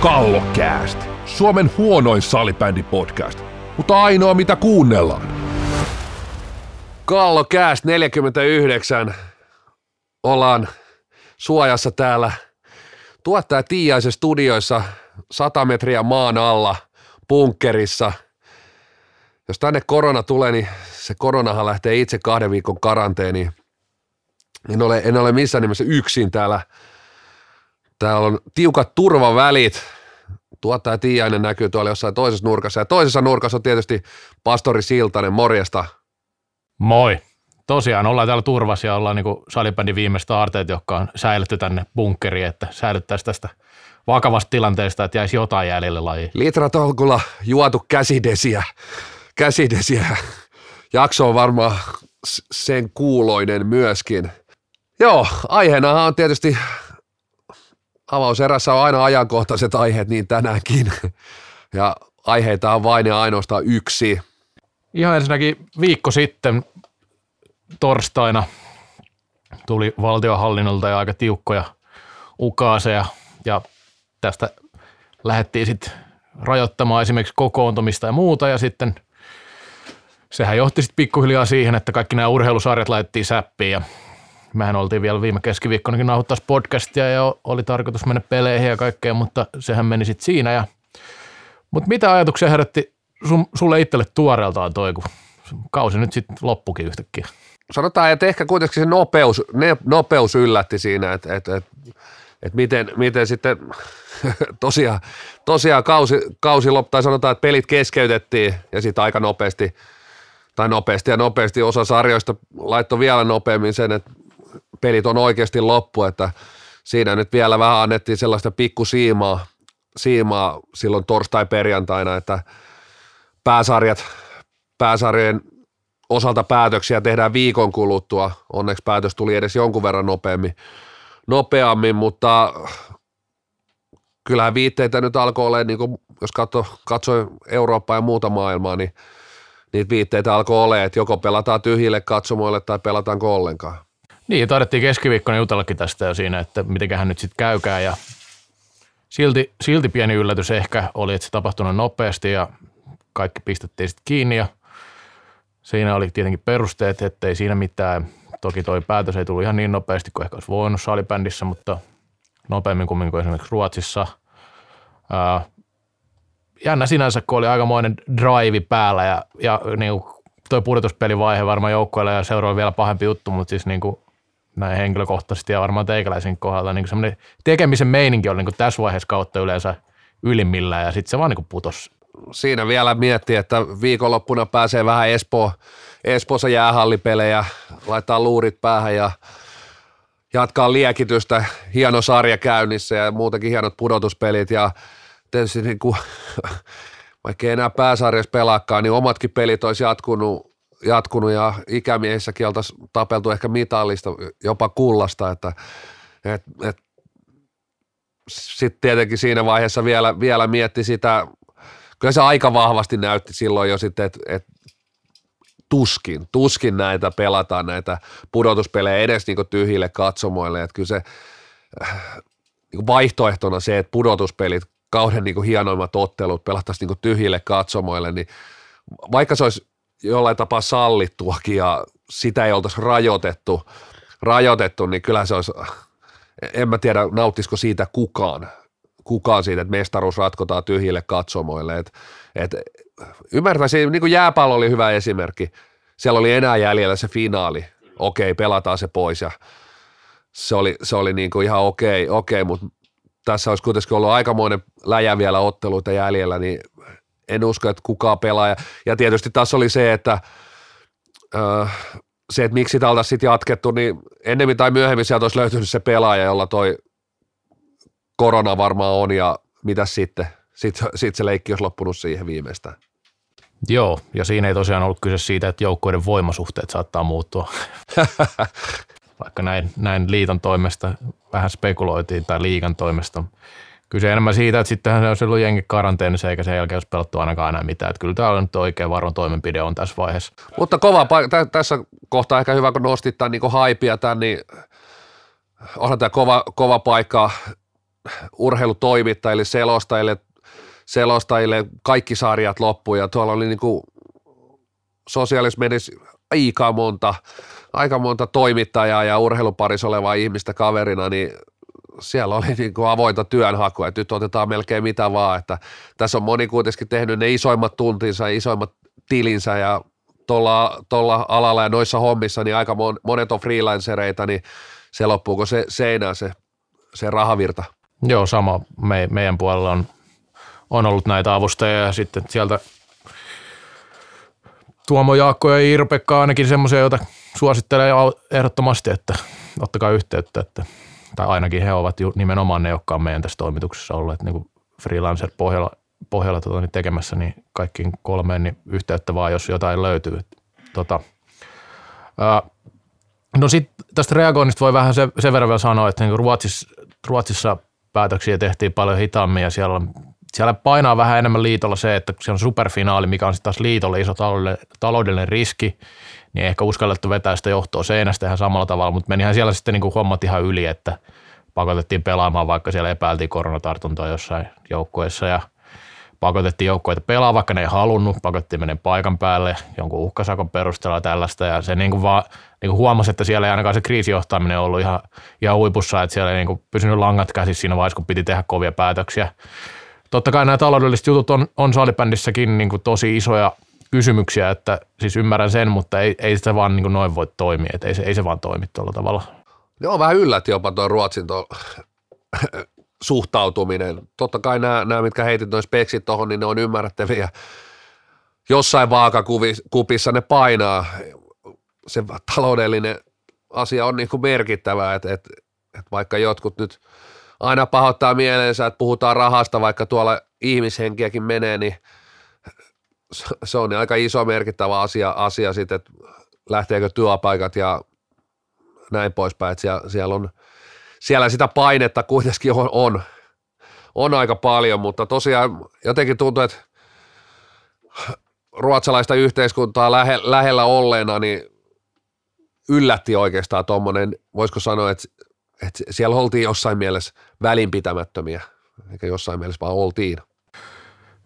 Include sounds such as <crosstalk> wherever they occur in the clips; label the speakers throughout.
Speaker 1: Kallokääst, Suomen huonoin salibändipodcast, mutta ainoa mitä kuunnellaan.
Speaker 2: Kallokääst 49. Ollaan suojassa täällä tuottaja Tiiaisen studioissa 100 metriä maan alla, bunkkerissa. Jos tänne korona tulee, niin se koronahan lähtee itse kahden viikon karanteeniin. En ole, en ole missään nimessä yksin täällä. Täällä on tiukat turvavälit. Tuottaja Tiiainen näkyy tuolla jossain toisessa nurkassa. Ja toisessa nurkassa on tietysti pastori Siltanen. Morjesta.
Speaker 3: Moi. Tosiaan ollaan täällä turvassa ja ollaan niin salibändin viimeistä aarteet, jotka on säilytty tänne bunkkeriin, että säilyttäisiin tästä vakavasta tilanteesta, että jäisi jotain jäljelle laji.
Speaker 2: Litratolkulla juotu käsidesiä. Käsidesiä. Jakso on varmaan sen kuuloinen myöskin. Joo, aiheenahan on tietysti avauserässä on aina ajankohtaiset aiheet, niin tänäänkin. Ja aiheita on vain ja ainoastaan yksi.
Speaker 3: Ihan ensinnäkin viikko sitten torstaina tuli valtiohallinnolta ja aika tiukkoja ukaaseja ja tästä lähdettiin sitten rajoittamaan esimerkiksi kokoontumista ja muuta ja sitten sehän johti sitten pikkuhiljaa siihen, että kaikki nämä urheilusarjat laitettiin säppiin ja mehän oltiin vielä viime keskiviikkonakin nauhoittaa podcastia ja oli tarkoitus mennä peleihin ja kaikkea, mutta sehän meni sitten siinä. Ja, mutta mitä ajatuksia herätti sun, sulle itselle tuoreeltaan toi, kun kausi nyt sitten loppukin yhtäkkiä?
Speaker 2: Sanotaan, että ehkä kuitenkin se nopeus, ne, nopeus yllätti siinä, että, että, että, että miten, miten sitten <laughs> tosiaan, tosiaan kausi, kausi loppu, tai sanotaan, että pelit keskeytettiin ja sitten aika nopeasti, tai nopeasti ja nopeasti osa sarjoista laittoi vielä nopeammin sen, että pelit on oikeasti loppu, että siinä nyt vielä vähän annettiin sellaista pikkusiimaa siimaa silloin torstai-perjantaina, että pääsarjat, pääsarjojen osalta päätöksiä tehdään viikon kuluttua. Onneksi päätös tuli edes jonkun verran nopeammin, nopeammin mutta kyllähän viitteitä nyt alkoi olla, niin kuin, jos katso, katsoi Eurooppaa ja muuta maailmaa, niin niitä viitteitä alkoi olla, että joko pelataan tyhjille katsomoille tai pelataanko ollenkaan.
Speaker 3: Niin, taidettiin keskiviikkona jutellakin tästä jo siinä, että mitenköhän nyt sitten käykää ja silti, silti pieni yllätys ehkä oli, että se tapahtui nopeasti ja kaikki pistettiin sitten kiinni ja siinä oli tietenkin perusteet, että ei siinä mitään. Toki toi päätös ei tullut ihan niin nopeasti kuin ehkä olisi voinut salibändissä, mutta nopeammin kuin, esimerkiksi Ruotsissa. Jännä sinänsä, kun oli aikamoinen drive päällä ja, ja niin kuin toi pudotuspelivaihe varmaan joukkueelle ja seuraava vielä pahempi juttu, mutta siis niin kuin näin henkilökohtaisesti ja varmaan teikäläisen kohdalla niin semmoinen tekemisen meininki oli niin tässä vaiheessa kautta yleensä ylimmillään ja sitten se vaan niin putos.
Speaker 2: Siinä vielä miettii, että viikonloppuna pääsee vähän Espoo, Espoossa jäähallipelejä, laittaa luurit päähän ja jatkaa liekitystä, hieno sarja käynnissä ja muutenkin hienot pudotuspelit ja tietysti niin kuin, <laughs> vaikka ei enää pääsarjassa pelaakaan, niin omatkin pelit olisi jatkunut jatkunut ja ikämiehissäkin oltaisiin tapeltu ehkä mitallista, jopa kullasta, että et, et, sitten tietenkin siinä vaiheessa vielä, vielä mietti sitä, kyllä se aika vahvasti näytti silloin jo sitten, että et, tuskin, tuskin näitä pelataan näitä pudotuspelejä edes niin tyhjille katsomoille, että kyllä se niin vaihtoehtona se, että pudotuspelit, kauden niin hienoimmat ottelut pelattaisiin niin tyhjille katsomoille, niin vaikka se olisi jollain tapaa sallittuakin ja sitä ei oltaisi rajoitettu, rajoitettu, niin kyllä se olisi, en mä tiedä nauttisiko siitä kukaan, kukaan siitä, että mestaruus ratkotaan tyhjille katsomoille. Et, et, ymmärtäisin, niin kuin jääpallo oli hyvä esimerkki, siellä oli enää jäljellä se finaali, okei, pelataan se pois ja se oli, se oli niin kuin ihan okei, okei, mutta tässä olisi kuitenkin ollut aikamoinen läjä vielä otteluita jäljellä, niin en usko, että kukaan pelaa. Ja tietysti tässä oli se, että äh, se, että miksi sitä oltaisiin sitten jatkettu, niin ennemmin tai myöhemmin sieltä olisi löytynyt se pelaaja, jolla toi korona varmaan on ja mitä sitten? Sitten sit se leikki olisi loppunut siihen viimeistään.
Speaker 3: Joo, ja siinä ei tosiaan ollut kyse siitä, että joukkoiden voimasuhteet saattaa muuttua. <laughs> Vaikka näin, näin liiton toimesta vähän spekuloitiin tai liikan toimesta kyse enemmän siitä, että sittenhän se olisi ollut jengi karanteenissa eikä sen jälkeen olisi pelattu ainakaan enää mitään. Että kyllä tämä on nyt oikein varon toimenpide on tässä vaiheessa.
Speaker 2: Mutta kova paikka, tässä kohtaa ehkä hyvä, kun nostit tämän niin haipia tämän, niin onhan tämä kova, kova paikka urheilutoimittajille, selostajille, selostajille kaikki sarjat loppuun ja tuolla oli niin kuin aika monta, aika monta toimittajaa ja urheiluparissa olevaa ihmistä kaverina, niin siellä oli niin kuin avointa työnhakua, että nyt otetaan melkein mitä vaan, että tässä on moni kuitenkin tehnyt ne isoimmat tuntinsa ja isoimmat tilinsä ja tuolla alalla ja noissa hommissa, niin aika monet on freelancereita, niin se loppuuko se seinään se, se rahavirta.
Speaker 3: Joo, sama. Me, meidän puolella on, on ollut näitä avustajia ja sitten sieltä Tuomo Jaakko ja Irpekka ainakin semmoisia, joita suosittelee ehdottomasti, että ottakaa yhteyttä, että, tai ainakin he ovat nimenomaan ne, jotka on meidän tässä toimituksessa olleet niin freelancer-pohjalla pohjalla tota, niin tekemässä, niin kaikkiin kolmeen niin yhteyttä vaan, jos jotain löytyy. Tota, ää, no sitten tästä reagoinnista voi vähän sen, sen verran vielä sanoa, että niin Ruotsissa, Ruotsissa päätöksiä tehtiin paljon hitaammin ja siellä, siellä painaa vähän enemmän liitolla se, että se on superfinaali, mikä on sitten taas liitolle iso taloudellinen riski, niin ehkä uskallettu vetää sitä johtoa seinästä ihan samalla tavalla, mutta menihän siellä sitten niin kuin hommat ihan yli, että pakotettiin pelaamaan, vaikka siellä epäiltiin koronatartuntoa jossain joukkueessa. Ja – pakotettiin joukkueita pelaa, vaikka ne ei halunnut, pakotettiin menen paikan päälle jonkun uhkasakon perusteella tällaista. Ja se niin kuin vaan niin kuin huomasi, että siellä ei ainakaan se kriisijohtaminen ollut ihan, ihan huipussa, että siellä ei niin kuin pysynyt langat käsissä siinä vaiheessa, kun piti tehdä kovia päätöksiä. Totta kai nämä taloudelliset jutut on, on salibändissäkin niin kuin tosi isoja kysymyksiä, että siis ymmärrän sen, mutta ei, ei sitä vaan niin noin voi toimia, että ei se, ei se vaan toimi tuolla tavalla.
Speaker 2: On vähän yllätti jopa tuo Ruotsin tuo suhtautuminen. Totta kai nämä, nämä mitkä heitit noin speksit tuohon, niin ne on ymmärrettäviä. Jossain vaakakupissa ne painaa. Se taloudellinen asia on niin kuin merkittävä, että, että, että vaikka jotkut nyt aina pahoittaa mielensä, että puhutaan rahasta, vaikka tuolla ihmishenkiäkin menee, niin se on aika iso merkittävä asia, asia sitten, että lähteekö työpaikat ja näin poispäin, että siellä, siellä on – siellä sitä painetta kuitenkin on, on, on aika paljon, mutta tosiaan jotenkin tuntuu, että ruotsalaista yhteiskuntaa lähe, lähellä olleena, niin yllätti oikeastaan tuommoinen, voisiko sanoa, että, että siellä oltiin jossain mielessä välinpitämättömiä, eikä jossain mielessä vaan oltiin.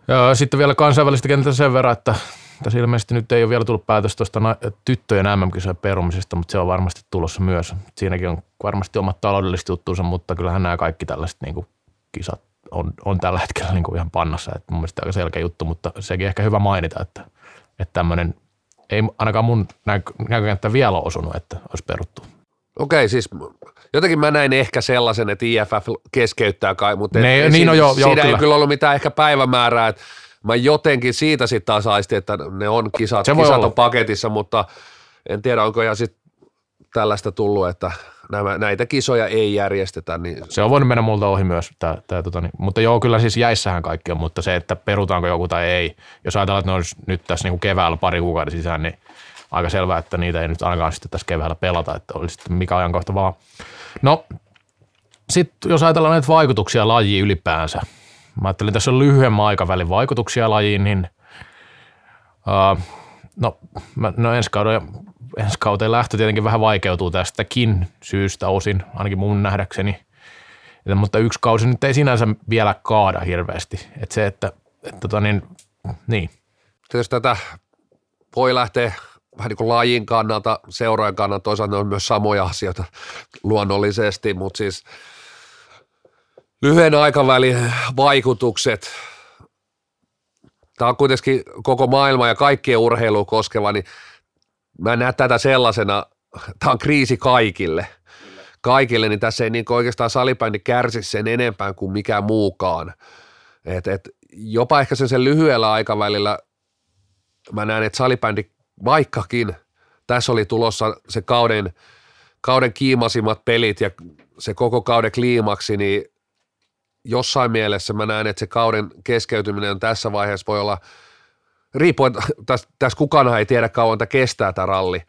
Speaker 3: Ja sitten vielä kansainvälistä kenttä sen verran, että tässä ilmeisesti nyt ei ole vielä tullut päätös tuosta tyttöjen MM-kisojen perumisesta, mutta se on varmasti tulossa myös. Siinäkin on varmasti omat taloudelliset juttuunsa, mutta kyllähän nämä kaikki tällaiset niin kuin kisat on, on tällä hetkellä niin kuin ihan pannassa. Että mun mielestä aika selkeä juttu, mutta sekin ehkä hyvä mainita, että, että tämmöinen ei ainakaan mun näkökenttä vielä osunut, että olisi peruttu.
Speaker 2: Okei, siis jotenkin mä näin ehkä sellaisen, että IFF keskeyttää kai, mutta
Speaker 3: ne, et, niin jo,
Speaker 2: siinä joo, kyllä. ei kyllä ollut mitään ehkä päivämäärää, että mä jotenkin siitä sitten taas aistin, että ne on kisat, Se kisat on paketissa, mutta en tiedä onko ihan sitten tällaista tullut, että nämä, näitä kisoja ei järjestetä. Niin...
Speaker 3: Se on voinut mennä multa ohi myös, tää, tää, tota, niin. mutta joo, kyllä siis jäissähän kaikki on, mutta se, että perutaanko joku tai ei, jos ajatellaan, että ne olisi nyt tässä niin keväällä pari kuukauden sisään, niin aika selvää, että niitä ei nyt ainakaan sitten tässä keväällä pelata, että olisi sitten mikä ajankohta vaan. No, sitten jos ajatellaan näitä vaikutuksia lajiin ylipäänsä, Mä ajattelin, että tässä on lyhyemmän aikavälin vaikutuksia lajiin, niin uh, no, mä, no ensi, kauden, ensi kauteen lähtö tietenkin vähän vaikeutuu tästäkin syystä osin, ainakin mun nähdäkseni. Et, mutta yksi kausi nyt ei sinänsä vielä kaada hirveästi. Et se, että, että tota niin, niin.
Speaker 2: Tietysti tätä voi lähteä vähän niin kuin lajin kannalta, seuraajan kannalta, toisaalta ne on myös samoja asioita luonnollisesti, mutta siis – lyhyen aikavälin vaikutukset, tämä on kuitenkin koko maailma ja kaikkien urheilu koskeva, niin mä en näe tätä sellaisena, tämä on kriisi kaikille. Kaikille, niin tässä ei niin oikeastaan salibändi kärsi sen enempää kuin mikään muukaan. Et, et jopa ehkä sen, sen lyhyellä aikavälillä mä näen, että salibändi vaikkakin tässä oli tulossa se kauden, kauden kiimasimmat pelit ja se koko kauden kliimaksi, niin jossain mielessä mä näen, että se kauden keskeytyminen tässä vaiheessa voi olla, riippuen, tässä, tässä kukaan ei tiedä kauan tämä kestää tämä ralli,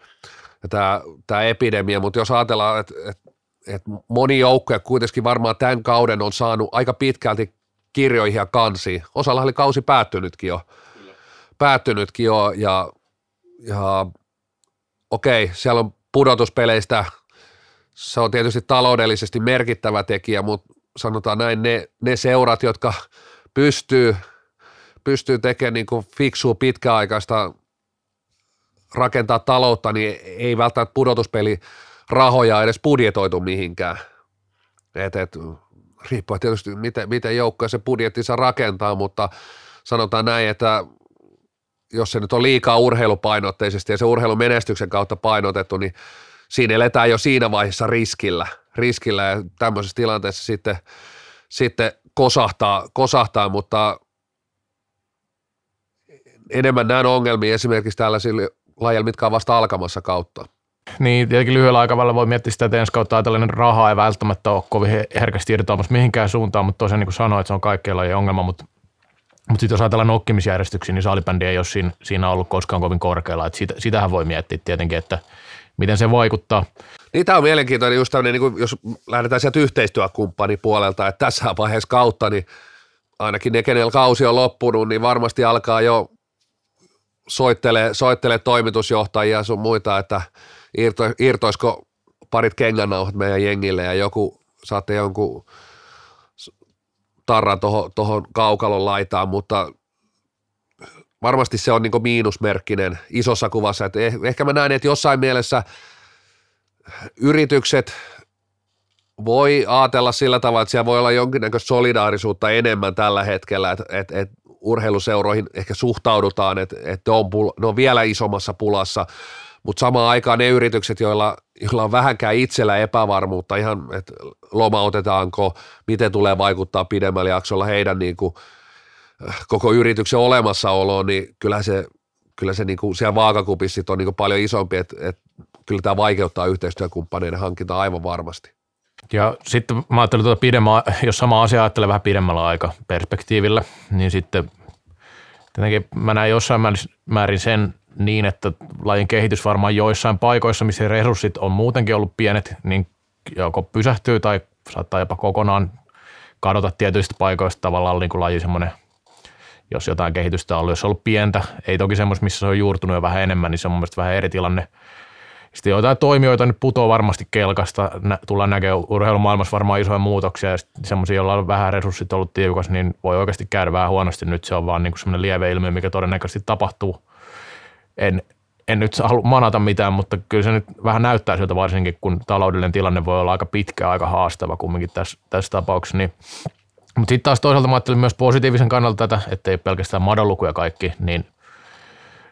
Speaker 2: tämä, tämä epidemia, mutta jos ajatellaan, että, että, että moni joukkoja kuitenkin varmaan tämän kauden on saanut aika pitkälti kirjoihin ja kansiin. Osalla oli kausi päättynytkin jo, päättynytkin jo ja, ja okei, siellä on pudotuspeleistä, se on tietysti taloudellisesti merkittävä tekijä, mutta sanotaan näin, ne, ne seurat, jotka pystyy, pystyy tekemään niin kuin fiksua pitkäaikaista rakentaa taloutta, niin ei välttämättä pudotuspeli rahoja edes budjetoitu mihinkään. Et, et, riippuu tietysti, miten, miten joukkoja se budjettinsa rakentaa, mutta sanotaan näin, että jos se nyt on liikaa urheilupainotteisesti ja se urheilumenestyksen kautta painotettu, niin siinä eletään jo siinä vaiheessa riskillä, riskillä ja tämmöisessä tilanteessa sitten, sitten kosahtaa, kosahtaa, mutta enemmän näen ongelmia esimerkiksi tällaisilla lajeilla, mitkä on vasta alkamassa kautta.
Speaker 3: Niin, tietenkin lyhyellä aikavälillä voi miettiä sitä, että ensi kautta tällainen raha ei välttämättä ole kovin herkästi irtoamassa mihinkään suuntaan, mutta tosiaan niin kuin sanoin, että se on kaikkien lajien ongelma, mutta mutta sitten jos ajatellaan nokkimisjärjestyksiä, niin salibändi ei ole siinä, siinä ollut koskaan kovin korkealla. Et sitä, sitähän voi miettiä tietenkin, että miten se vaikuttaa.
Speaker 2: Niin tämä on mielenkiintoinen just niin jos lähdetään sieltä yhteistyökumppanipuolelta, että tässä vaiheessa kautta, niin ainakin ne, kenellä kausi on loppunut, niin varmasti alkaa jo soittele, soittele toimitusjohtajia sun muita, että irto, irtoisiko parit kengännauhat meidän jengille ja joku, saatte jonkun tarran tuohon kaukalon laitaan, mutta varmasti se on niin miinusmerkkinen isossa kuvassa. Et eh, ehkä mä näen, että jossain mielessä yritykset voi ajatella sillä tavalla, että siellä voi olla jonkinnäköistä solidaarisuutta enemmän tällä hetkellä, että et, et urheiluseuroihin ehkä suhtaudutaan, että et ne, on ne on vielä isommassa pulassa, mutta samaan aikaan ne yritykset, joilla, joilla on vähänkään itsellä epävarmuutta ihan, että lomautetaanko, miten tulee vaikuttaa pidemmällä jaksolla heidän niin kuin, koko yrityksen olemassaoloon, niin kyllä se, kyllä se niin kuin siellä vaakakupissa on niin kuin paljon isompi, että, että kyllä tämä vaikeuttaa yhteistyökumppaneiden hankintaa aivan varmasti.
Speaker 3: Ja sitten mä ajattelin tuota pidemmä, jos sama asia ajattelee vähän pidemmällä aika perspektiivillä, niin sitten tietenkin mä näen jossain määrin sen niin, että lajin kehitys varmaan joissain paikoissa, missä resurssit on muutenkin ollut pienet, niin joko pysähtyy tai saattaa jopa kokonaan kadota tietyistä paikoista tavallaan niin kuin laji semmoinen, jos jotain kehitystä on ollut, jos on ollut pientä, ei toki semmoista, missä se on juurtunut jo vähän enemmän, niin se on mun mielestä vähän eri tilanne. Sitten joitain toimijoita nyt putoaa varmasti kelkasta, nä- tullaan näkemään urheilumaailmassa varmaan isoja muutoksia ja semmoisia, joilla on vähän resurssit ollut tiukas, niin voi oikeasti käydä vähän huonosti. Nyt se on vaan niin semmoinen lieve ilmiö, mikä todennäköisesti tapahtuu – en, en nyt halua manata mitään, mutta kyllä se nyt vähän näyttää siltä varsinkin, kun taloudellinen tilanne voi olla aika pitkä, aika haastava kumminkin tässä, tässä tapauksessa. Niin. Mutta sitten taas toisaalta mä ajattelin myös positiivisen kannalta tätä, ettei pelkästään madonlukuja kaikki, niin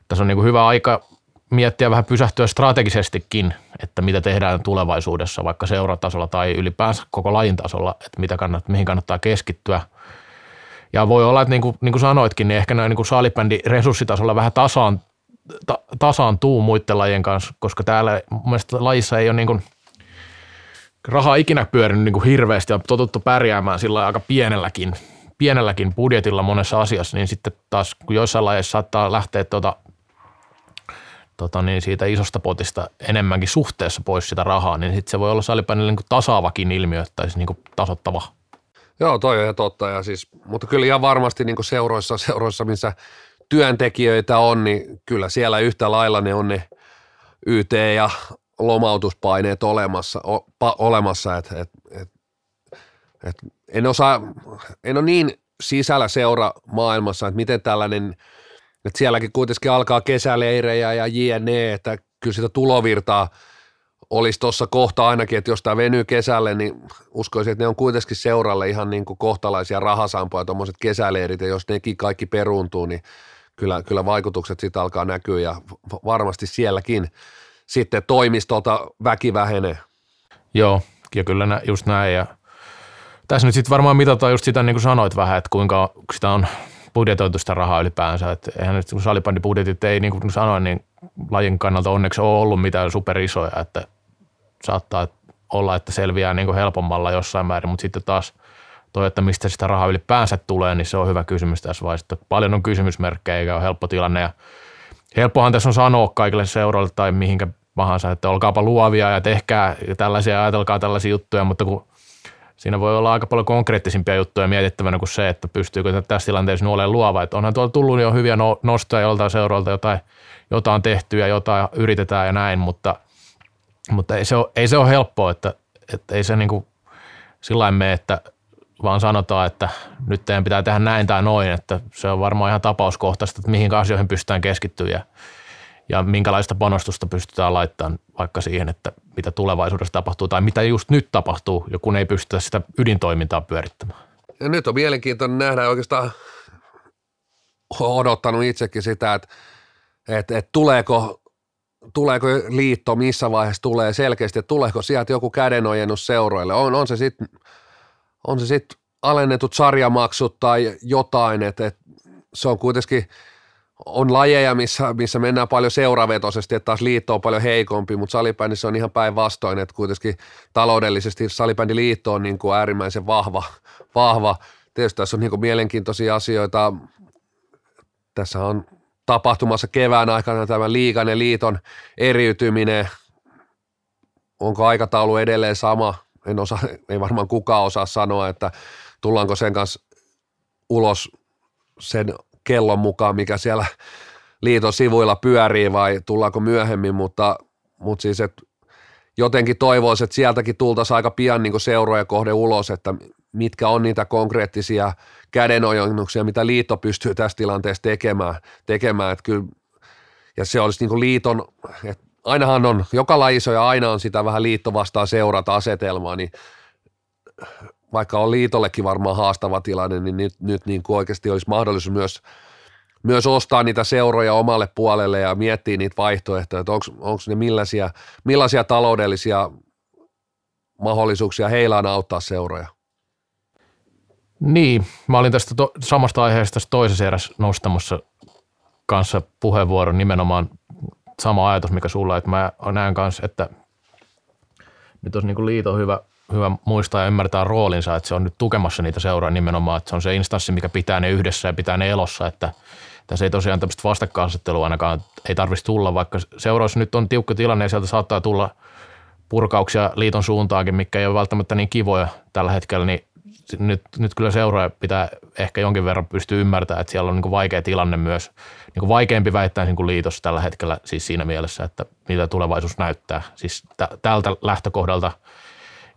Speaker 3: tässä on niin kuin hyvä aika miettiä vähän pysähtyä strategisestikin, että mitä tehdään tulevaisuudessa, vaikka seuratasolla tai ylipäänsä koko lajin tasolla, että mitä kannattaa, mihin kannattaa keskittyä. Ja voi olla, että niin kuin, niin kuin sanoitkin, niin ehkä näin niin resurssitasolla vähän tasaan ta- tasaantuu muiden lajien kanssa, koska täällä mun mielestä lajissa ei ole niin kuin raha ikinä pyörinyt niin kuin hirveästi ja totuttu pärjäämään sillä aika pienelläkin, pienelläkin budjetilla monessa asiassa, niin sitten taas kun joissain lajeissa saattaa lähteä tuota, tota niin, siitä isosta potista enemmänkin suhteessa pois sitä rahaa, niin sitten se voi olla salipäin niin tasaavakin ilmiö tai siis niin kuin tasottava.
Speaker 2: Joo, toi on ihan totta. Ja siis, mutta kyllä ihan varmasti niin seuroissa, seuroissa, missä työntekijöitä on, niin kyllä siellä yhtä lailla ne on ne YT- ja lomautuspaineet olemassa, o, pa, olemassa. Että et, et, et en osaa, en ole niin sisällä seura maailmassa, että miten tällainen, että sielläkin kuitenkin alkaa kesäleirejä ja jne, että kyllä sitä tulovirtaa olisi tuossa kohta ainakin, että jos tämä venyy kesälle, niin uskoisin, että ne on kuitenkin seuralle ihan niin kuin kohtalaisia rahasampoja, tuommoiset kesäleirit, ja jos nekin kaikki peruuntuu, niin kyllä, kyllä vaikutukset siitä alkaa näkyä ja varmasti sielläkin sitten toimistolta väki vähenee.
Speaker 3: Joo, ja kyllä nä, just näin. Ja tässä nyt sitten varmaan mitataan just sitä, niin kuin sanoit vähän, että kuinka sitä on budjetoitu sitä rahaa ylipäänsä. Että eihän nyt salibändibudjetit ei, niin kuin sanoin, niin lajin kannalta onneksi ole ollut mitään superisoja, että saattaa olla, että selviää niin kuin helpommalla jossain määrin, mutta sitten taas – toi, että mistä sitä rahaa ylipäänsä tulee, niin se on hyvä kysymys tässä vaiheessa. Paljon on kysymysmerkkejä eikä ole helppo tilanne ja helppohan tässä on sanoa kaikille seuroille tai mihinkä tahansa, että olkaapa luovia ja tehkää tällaisia, ajatelkaa tällaisia juttuja, mutta kun siinä voi olla aika paljon konkreettisimpia juttuja mietittävänä kuin se, että pystyykö tässä tilanteessa olemaan luova. Että onhan tuolla tullut jo hyviä no, nostoja joltain seuroilta, jotain, jotain tehty ja jotain yritetään ja näin, mutta, mutta ei, se ole, ei se ole helppoa, että, että ei se niin kuin sillä mene, että vaan sanotaan, että nyt teidän pitää tehdä näin tai noin, että se on varmaan ihan tapauskohtaista, että mihin asioihin pystytään keskittyä ja, ja minkälaista panostusta pystytään laittamaan vaikka siihen, että mitä tulevaisuudessa tapahtuu tai mitä just nyt tapahtuu, kun ei pystytä sitä ydintoimintaa pyörittämään.
Speaker 2: Ja nyt on mielenkiintoinen nähdä oikeastaan, odottanut itsekin sitä, että, että, että tuleeko tuleeko liitto, missä vaiheessa tulee selkeästi, että tuleeko sieltä joku kädenojennus seuroille. On, on se sitten on se sit alennetut sarjamaksut tai jotain, että, että se on kuitenkin, on lajeja, missä, missä mennään paljon seuravetoisesti, että taas liitto on paljon heikompi, mutta salibändissä on ihan päinvastoin, että kuitenkin taloudellisesti salibändiliitto on niin kuin äärimmäisen vahva, vahva. Tietysti tässä on niin kuin mielenkiintoisia asioita. Tässä on tapahtumassa kevään aikana tämä liikan ja liiton eriytyminen. Onko aikataulu edelleen sama? En osaa, ei varmaan kukaan osaa sanoa, että tullaanko sen kanssa ulos sen kellon mukaan, mikä siellä liiton sivuilla pyörii vai tullaanko myöhemmin, mutta, mutta siis, että jotenkin toivoisin, että sieltäkin tultaisiin aika pian niin seuroja kohde ulos, että mitkä on niitä konkreettisia kädenojennuksia, mitä liitto pystyy tässä tilanteessa tekemään. tekemään että kyllä, ja se olisi niin liiton, että ainahan on, joka lajissa ja aina on sitä vähän liitto vastaan seurata asetelmaa, niin vaikka on liitollekin varmaan haastava tilanne, niin nyt, nyt niin kuin oikeasti olisi mahdollisuus myös, myös ostaa niitä seuroja omalle puolelle ja miettiä niitä vaihtoehtoja, että onko ne millaisia, millaisia taloudellisia mahdollisuuksia heillä on auttaa seuroja.
Speaker 3: Niin, mä olin tästä to- samasta aiheesta tässä toisessa erässä nostamassa kanssa puheenvuoron nimenomaan sama ajatus, mikä sulla, että mä näen kanssa, että nyt olisi niin liiton hyvä, hyvä muistaa ja ymmärtää roolinsa, että se on nyt tukemassa niitä seuraa nimenomaan, että se on se instanssi, mikä pitää ne yhdessä ja pitää ne elossa, että tässä ei tosiaan tämmöistä vastakkainasettelua ainakaan ei tarvitsisi tulla, vaikka seuraus nyt on tiukka tilanne ja sieltä saattaa tulla purkauksia liiton suuntaankin, mikä ei ole välttämättä niin kivoja tällä hetkellä, niin nyt, nyt kyllä seuraaja pitää ehkä jonkin verran pystyä ymmärtämään, että siellä on niin vaikea tilanne myös, niin vaikeampi väittää niin liitos tällä hetkellä siis siinä mielessä, että mitä tulevaisuus näyttää, siis tältä lähtökohdalta.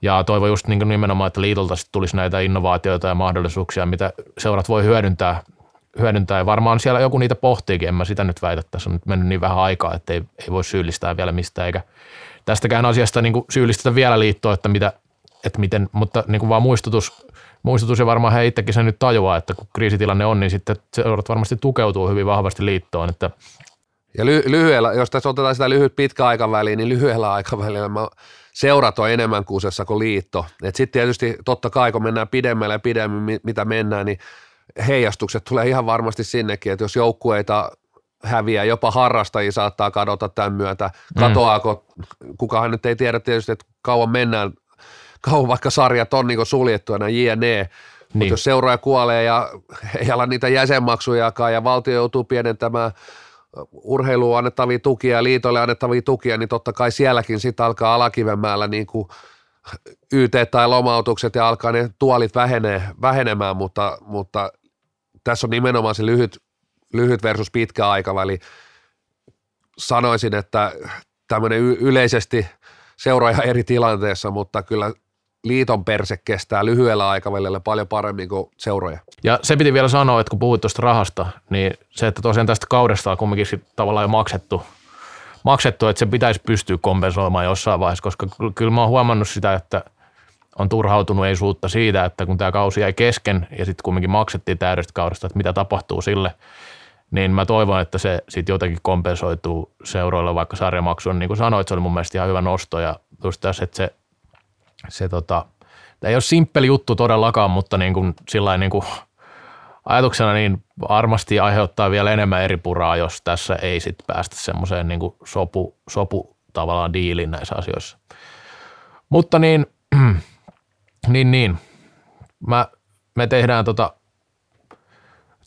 Speaker 3: Ja toivon just niin nimenomaan, että liitolta tulisi näitä innovaatioita ja mahdollisuuksia, mitä seurat voi hyödyntää, hyödyntää. Ja varmaan siellä joku niitä pohtiikin, en mä sitä nyt väitä, tässä on nyt mennyt niin vähän aikaa, että ei, ei voi syyllistää vielä mistään, eikä tästäkään asiasta niin syyllistetä vielä liittoa, että mitä, että miten, mutta niin kuin vaan muistutus, muistutus ja varmaan he itsekin sen nyt tajuaa, että kun kriisitilanne on, niin sitten seurat varmasti tukeutuu hyvin vahvasti liittoon. Että
Speaker 2: ja ly- lyhyellä, jos tässä otetaan sitä lyhyt pitkä aikaväliä, niin lyhyellä aikavälillä mä seurat on enemmän kuusessa kuin liitto. Sitten tietysti totta kai, kun mennään pidemmälle ja pidemmin, mitä mennään, niin heijastukset tulee ihan varmasti sinnekin, että jos joukkueita häviää, jopa harrastajia saattaa kadota tämän myötä. Mm. Katoaako, mm. kukahan nyt ei tiedä tietysti, että kauan mennään kauan vaikka sarjat on niin suljettu aina jne. Niin. Mutta jos seuraaja kuolee ja <laughs> ei ala niitä jäsenmaksujakaan ja valtio joutuu pienentämään urheiluun annettavia tukia ja liitolle annettavia tukia, niin totta kai sielläkin sitten alkaa alakivemällä niin kuin YT tai lomautukset ja alkaa ne tuolit vähenee, vähenemään, mutta, mutta tässä on nimenomaan se lyhyt, lyhyt versus pitkä aikaväli. Sanoisin, että tämmöinen yleisesti seuraaja eri tilanteessa, mutta kyllä liiton perse kestää lyhyellä aikavälillä paljon paremmin kuin seuroja.
Speaker 3: Ja se piti vielä sanoa, että kun puhuit tuosta rahasta, niin se, että tosiaan tästä kaudesta on kumminkin tavallaan jo maksettu, maksettu, että se pitäisi pystyä kompensoimaan jossain vaiheessa, koska kyllä mä oon huomannut sitä, että on turhautunut ei suutta siitä, että kun tämä kausi jäi kesken ja sitten kumminkin maksettiin täydestä kaudesta, että mitä tapahtuu sille, niin mä toivon, että se sitten jotenkin kompensoituu seuroilla, vaikka sarjamaksu on, niin kuin sanoit, se oli mun mielestä ihan hyvä nosto ja just tässä, että se se tota, tämä ei ole simppeli juttu todellakaan, mutta niin kuin, sillain niin kuin, ajatuksena niin varmasti aiheuttaa vielä enemmän eri puraa, jos tässä ei sit päästä semmoiseen niin sopu, sopu tavallaan diilin näissä asioissa. Mutta niin, <clears throat> niin, niin. Mä, me tehdään tota,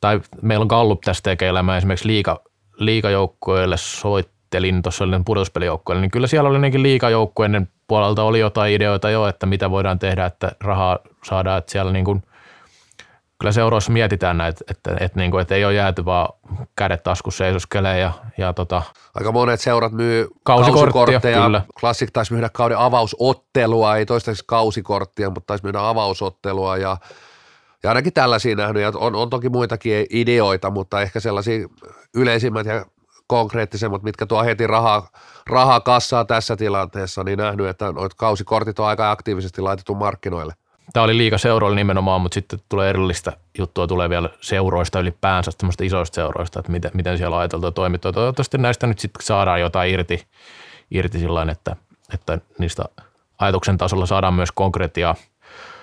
Speaker 3: tai meillä on Gallup tästä tekeillä, mä esimerkiksi liika, liikajoukkoille soittelin, tuossa oli pudotuspelijoukkoille, niin kyllä siellä oli nekin liikajoukkojen puolelta oli jotain ideoita jo, että mitä voidaan tehdä, että rahaa saadaan, että siellä niin kuin kyllä seuroissa mietitään näitä, että, että, että, niin kuin, että ei ole jääty vaan kädet taskussa seisoskelee ja, ja tota,
Speaker 2: Aika monet seurat myy
Speaker 3: Kausikorttia,
Speaker 2: kausikortteja.
Speaker 3: kyllä.
Speaker 2: Classic taisi myydä kauden avausottelua, ei toistaiseksi kausikorttia, mutta taisi myydä avausottelua ja, ja ainakin tällaisia nähnyt. Ja on, on toki muitakin ideoita, mutta ehkä sellaisia yleisimmät ja konkreettisemmat, mitkä tuo heti rahaa, rahaa kassaa tässä tilanteessa, niin nähnyt, että noita kausikortit on aika aktiivisesti laitettu markkinoille.
Speaker 3: tämä oli liika seuroilla nimenomaan, mutta sitten tulee erillistä juttua tulee vielä seuroista ylipäänsä, tämmöistä isoista seuroista, että miten, miten siellä on ajateltu ja toimittu. Toivottavasti näistä nyt sitten saadaan jotain irti, irti sillä että, että niistä ajatuksen tasolla saadaan myös konkretiaa.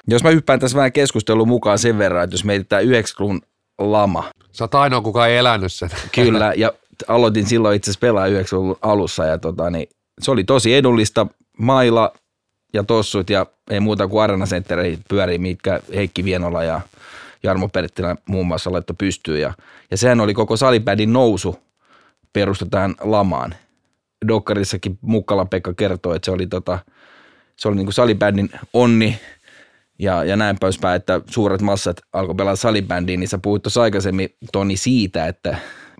Speaker 4: Jos mä hyppään tässä vähän keskustelun mukaan sen verran, että jos mietitään 90-luvun lama,
Speaker 2: Sä oot ainoa, kuka ei elänyt sen.
Speaker 4: kyllä, ja aloitin silloin itse asiassa pelaa 90-luvun alussa, ja tota, niin, se oli tosi edullista, maila ja tossut, ja ei muuta kuin Arena Centerin pyörii, mitkä Heikki Vienola ja Jarmo Perttilä muun muassa laittoi pystyyn, ja, ja sehän oli koko salipädin nousu perustetaan lamaan. Dokkarissakin Mukkalan Pekka kertoi, että se oli, tota, se oli niin kuin salibändin onni ja, ja näin poispäin, että suuret massat alkoi pelata salibändiin, niin sä puhuit tuossa aikaisemmin Toni siitä, että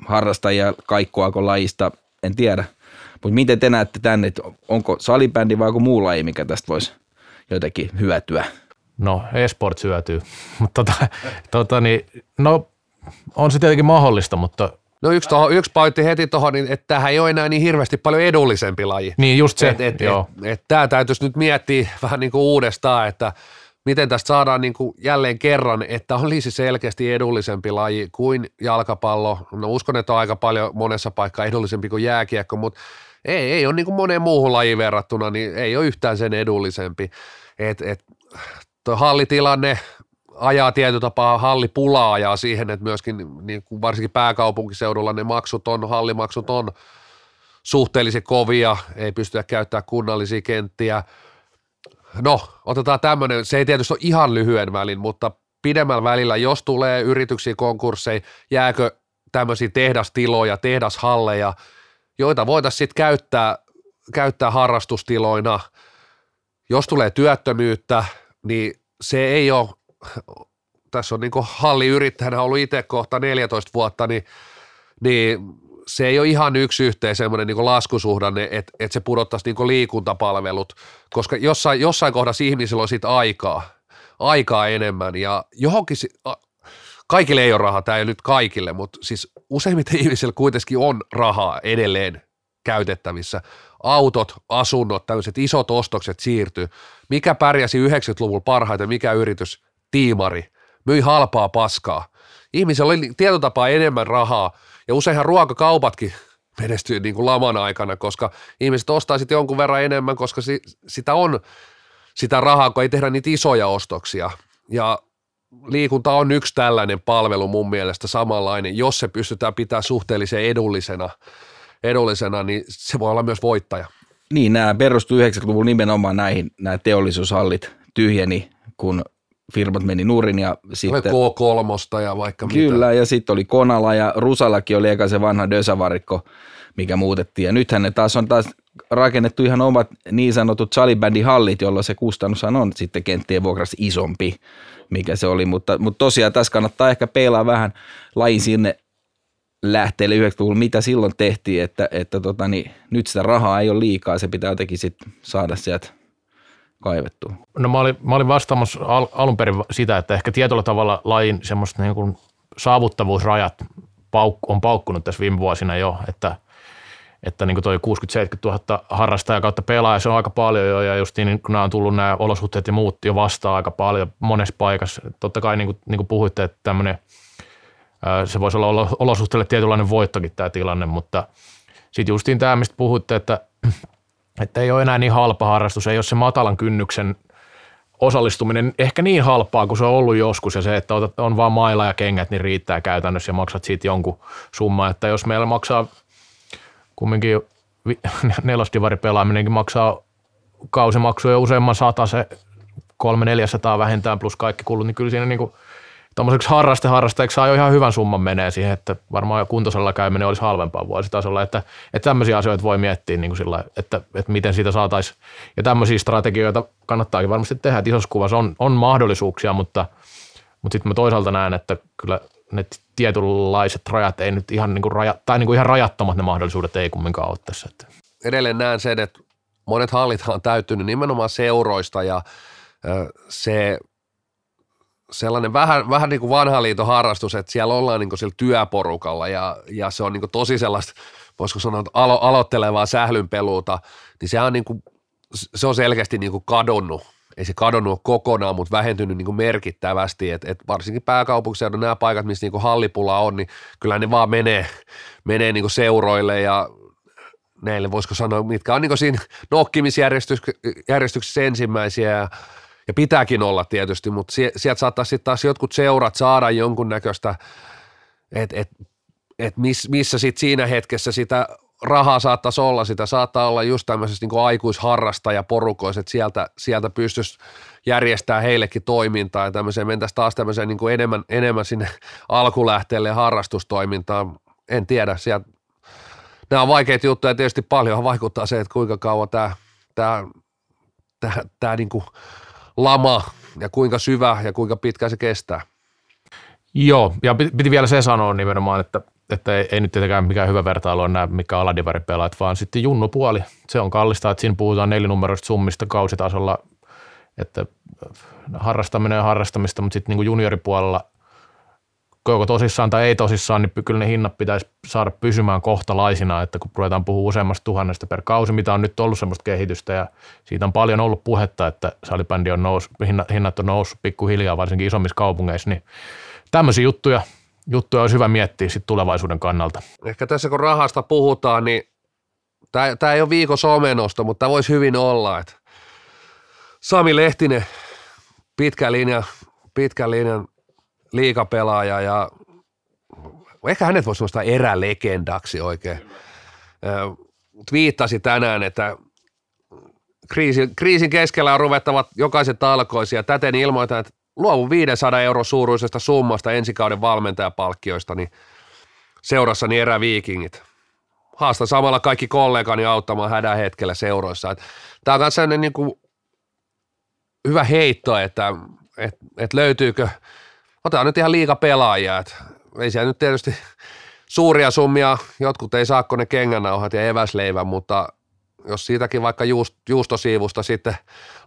Speaker 4: harrastajia kaikkoako lajista, en tiedä. Mutta miten te näette tänne, että onko salibändi vai joku muu laji, mikä tästä voisi jotenkin hyötyä?
Speaker 3: No, e-sport syötyy, <laughs> mutta tota, tota, niin, no, on se tietenkin mahdollista, mutta
Speaker 2: No yksi, toho, yksi pointti heti tuohon, niin että tämähän ei ole enää niin hirveästi paljon edullisempi laji.
Speaker 3: niin just se,
Speaker 2: et, et,
Speaker 3: joo.
Speaker 2: et, et, tämä täytyisi nyt miettiä vähän niin kuin uudestaan, että miten tästä saadaan niin kuin jälleen kerran, että olisi selkeästi edullisempi laji kuin jalkapallo. No uskon, että on aika paljon monessa paikkaa edullisempi kuin jääkiekko, mutta ei, ei ole niin kuin moneen muuhun lajiin verrattuna, niin ei ole yhtään sen edullisempi. Et, et, tuo hallitilanne ajaa tietyllä tapaa hallipulaa ajaa siihen, että myöskin niin kuin varsinkin pääkaupunkiseudulla ne maksut on, hallimaksut on suhteellisen kovia, ei pystytä käyttämään kunnallisia kenttiä. No, otetaan tämmöinen, se ei tietysti ole ihan lyhyen välin, mutta pidemmällä välillä, jos tulee yrityksiä konkursseja, jääkö tämmöisiä tehdastiloja, tehdashalleja, joita voitaisiin sitten käyttää, käyttää harrastustiloina. Jos tulee työttömyyttä, niin se ei ole, tässä on niin halliyrittäjänä ollut itse kohta 14 vuotta, niin, niin se ei ole ihan yksi yhteen semmoinen niin laskusuhdanne, että, että se pudottaisi niin liikuntapalvelut, koska jossain, jossain kohdassa ihmisillä on siitä aikaa, aikaa enemmän ja johonkin, kaikille ei ole rahaa, tämä ei ole nyt kaikille, mutta siis useimmiten ihmisillä kuitenkin on rahaa edelleen käytettävissä. Autot, asunnot, tämmöiset isot ostokset siirtyy. Mikä pärjäsi 90-luvulla parhaiten, mikä yritys? Tiimari. Myi halpaa paskaa. Ihmisellä oli tietotapaa enemmän rahaa ja useinhan ruokakaupatkin <laughs> menestyy niin kuin laman aikana, koska ihmiset ostaa sitten jonkun verran enemmän, koska si- sitä on sitä rahaa, kun ei tehdä niitä isoja ostoksia. Ja liikunta on yksi tällainen palvelu mun mielestä samanlainen, jos se pystytään pitämään suhteellisen edullisena, edullisena niin se voi olla myös voittaja.
Speaker 4: Niin, nämä perustuu 90-luvulla nimenomaan näihin, nämä teollisuushallit tyhjeni, kun firmat meni nurin ja
Speaker 2: Sitten,
Speaker 4: sitten...
Speaker 2: K3 ja vaikka
Speaker 4: Kyllä, ja sitten oli Konala ja Rusallakin oli eka se vanha Dösavarikko, mikä muutettiin. Ja nythän ne taas on taas rakennettu ihan omat niin sanotut salibändihallit, jolloin se kustannushan on sitten kenttien vuokrassa isompi, mikä se oli. Mutta, mutta tosiaan tässä kannattaa ehkä peilaa vähän lajin sinne lähteelle 90-luvulla, mitä silloin tehtiin, että, että tota, niin, nyt sitä rahaa ei ole liikaa, se pitää jotenkin sit saada sieltä kaivettua.
Speaker 3: No mä olin, mä olin vastaamassa al, alun perin sitä, että ehkä tietyllä tavalla lajin semmoista niin kuin saavuttavuusrajat pauk, on paukkunut tässä viime vuosina jo, että, että niin kuin toi 60-70 000 harrastajaa kautta pelaaja, se on aika paljon jo, ja just niin kun nämä on tullut nämä olosuhteet ja muut jo vastaan aika paljon monessa paikassa. Totta kai niin kuin, niin kuin puhuitte, että tämmöinen, se voisi olla olo- olosuhteille tietynlainen voittokin tämä tilanne, mutta sitten justiin tämä, mistä puhuitte, että, että ei ole enää niin halpa harrastus, ei ole se matalan kynnyksen osallistuminen ehkä niin halpaa kuin se on ollut joskus. Ja se, että on vaan maila ja kengät, niin riittää käytännössä ja maksat siitä jonkun summa, että jos meillä maksaa kumminkin <laughs> nelosdivari pelaaminenkin maksaa kausimaksuja useamman sata se kolme 400 vähintään plus kaikki kulut, niin kyllä siinä niinku tuommoiseksi harraste harrastajaksi saa jo ihan hyvän summan menee siihen, että varmaan kuntosalla käyminen olisi halvempaa vuositasolla, että, että tämmöisiä asioita voi miettiä, niin kuin sillä, että, että miten siitä saataisiin, ja tämmöisiä strategioita kannattaakin varmasti tehdä, että isossa kuvassa on, on mahdollisuuksia, mutta Mutta sitten mä toisaalta näen, että kyllä ne tietynlaiset rajat ei nyt ihan, niin kuin raja, tai niin kuin ihan rajattomat ne mahdollisuudet ei kumminkaan ole tässä. Että.
Speaker 2: Edelleen näen sen, että monet hallithan on täyttynyt nimenomaan seuroista ja se sellainen vähän, vähän niin kuin vanhan liiton harrastus, että siellä ollaan niin kuin sillä työporukalla ja, ja se on niin kuin tosi sellaista, voisiko sanoa, alo, aloittelevaa sählynpeluuta, niin se on, niin kuin, se on selkeästi niin kuin kadonnut. Ei se kadonnut kokonaan, mutta vähentynyt niin merkittävästi, että et varsinkin pääkaupunkiseudun nämä paikat, missä niin hallipula on, niin kyllä ne vaan menee, menee niin seuroille ja näille, voisiko sanoa, mitkä on niin siinä nokkimisjärjestyksessä ensimmäisiä ja ja pitääkin olla tietysti, mutta sieltä saattaa sitten taas jotkut seurat saada jonkunnäköistä, että et, et miss, missä sitten siinä hetkessä sitä rahaa saattaisi olla, sitä saattaa olla just tämmöisessä niin aikuisharrastajaporukoissa, että sieltä, sieltä pystyisi järjestää heillekin toimintaa ja tämmöiseen. Mentäisiin taas tämmöiseen niin enemmän, enemmän sinne alkulähteelle harrastustoimintaan. En tiedä, sieltä, nämä on vaikeita juttuja. Ja tietysti paljon vaikuttaa se, että kuinka kauan tämä, tämä, tämä, tämä niin kuin lama ja kuinka syvä ja kuinka pitkä se kestää.
Speaker 3: Joo, ja piti vielä se sanoa nimenomaan, että, että ei, ei nyt tietenkään mikään hyvä vertailu on nämä, mikä aladivarin pelaat, vaan sitten junnupuoli. Se on kallista, että siinä puhutaan nelinumeroista summista kausitasolla, että harrastaminen on harrastamista, mutta sitten niin junioripuolella – joko tosissaan tai ei tosissaan, niin kyllä ne hinnat pitäisi saada pysymään kohtalaisina, että kun ruvetaan puhua useammasta tuhannesta per kausi, mitä on nyt ollut semmoista kehitystä ja siitä on paljon ollut puhetta, että salibändi on noussut, hinnat on noussut pikkuhiljaa varsinkin isommissa kaupungeissa, niin tämmöisiä juttuja, juttuja olisi hyvä miettiä sitten tulevaisuuden kannalta.
Speaker 2: Ehkä tässä kun rahasta puhutaan, niin tämä ei ole viikon somenosto, mutta tämä voisi hyvin olla, että Sami Lehtinen, pitkä linja, pitkä linjan liikapelaaja ja ehkä hänet voisi nostaa erälegendaksi oikein. Viittasi tänään, että kriisin, kriisin keskellä on ruvettavat jokaiset talkoisia. Täten ilmoitan, että luovu 500 euro suuruisesta summasta ensi kauden valmentajapalkkioista niin seurassani eräviikingit. Haastan samalla kaikki kollegani auttamaan hädän hetkellä seuroissa. Tämä on myös sellainen niin kuin hyvä heitto, että, että, että löytyykö – otetaan nyt ihan liika pelaajia, että ei siellä nyt tietysti suuria summia, jotkut ei saa ne kengänauhat ja eväsleivän, mutta jos siitäkin vaikka juust, juustosiivusta sitten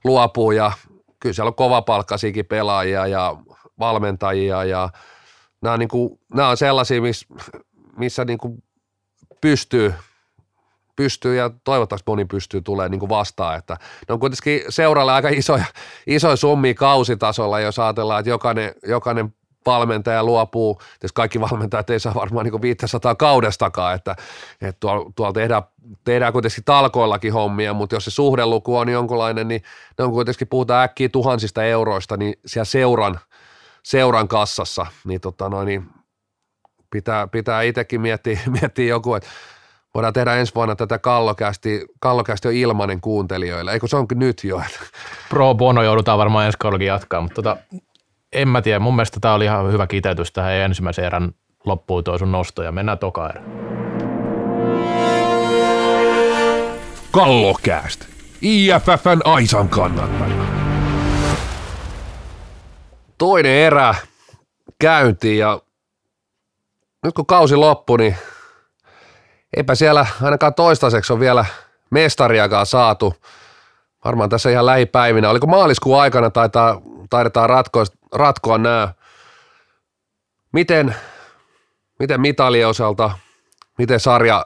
Speaker 2: luopuu ja kyllä siellä on kovapalkkaisiakin pelaajia ja valmentajia ja nämä on, niin kuin, nämä on sellaisia, miss, missä niin kuin pystyy, pystyy ja toivottavasti moni pystyy tulee niin vastaan, että ne on kuitenkin seuralle aika isoja, isoja summia kausitasolla, jos ajatellaan, että jokainen, jokainen valmentaja luopuu, jos kaikki valmentajat ei saa varmaan niin 500 kaudestakaan, että, että tuolla, tuolla tehdään, tehdään kuitenkin talkoillakin hommia, mutta jos se suhdeluku on jonkunlainen, niin ne on kuitenkin, puhutaan äkkiä tuhansista euroista, niin siellä seuran, seuran kassassa, niin, tota noin, niin pitää, pitää itsekin miettiä, miettiä joku, että voidaan tehdä ensi vuonna tätä kallokästi, kallokästi on ilmainen kuuntelijoille, eikö se onkin nyt jo?
Speaker 3: Pro bono joudutaan varmaan ensi kaudellakin jatkaa, mutta tota, en mä tiedä, mun mielestä tämä oli ihan hyvä kiteytys tähän ensimmäisen erän loppuun toi sun nosto ja mennään toka erä.
Speaker 1: Kallokääst. IFFn Aisan kannattaja.
Speaker 2: Toinen erä käyntiin ja nyt kun kausi loppui, niin eipä siellä ainakaan toistaiseksi on vielä mestariakaan saatu. Varmaan tässä ihan lähipäivinä. Oliko maaliskuun aikana taitaa, taidetaan ratkoa, ratkoa nämä. Miten, miten mitalien osalta, miten sarja,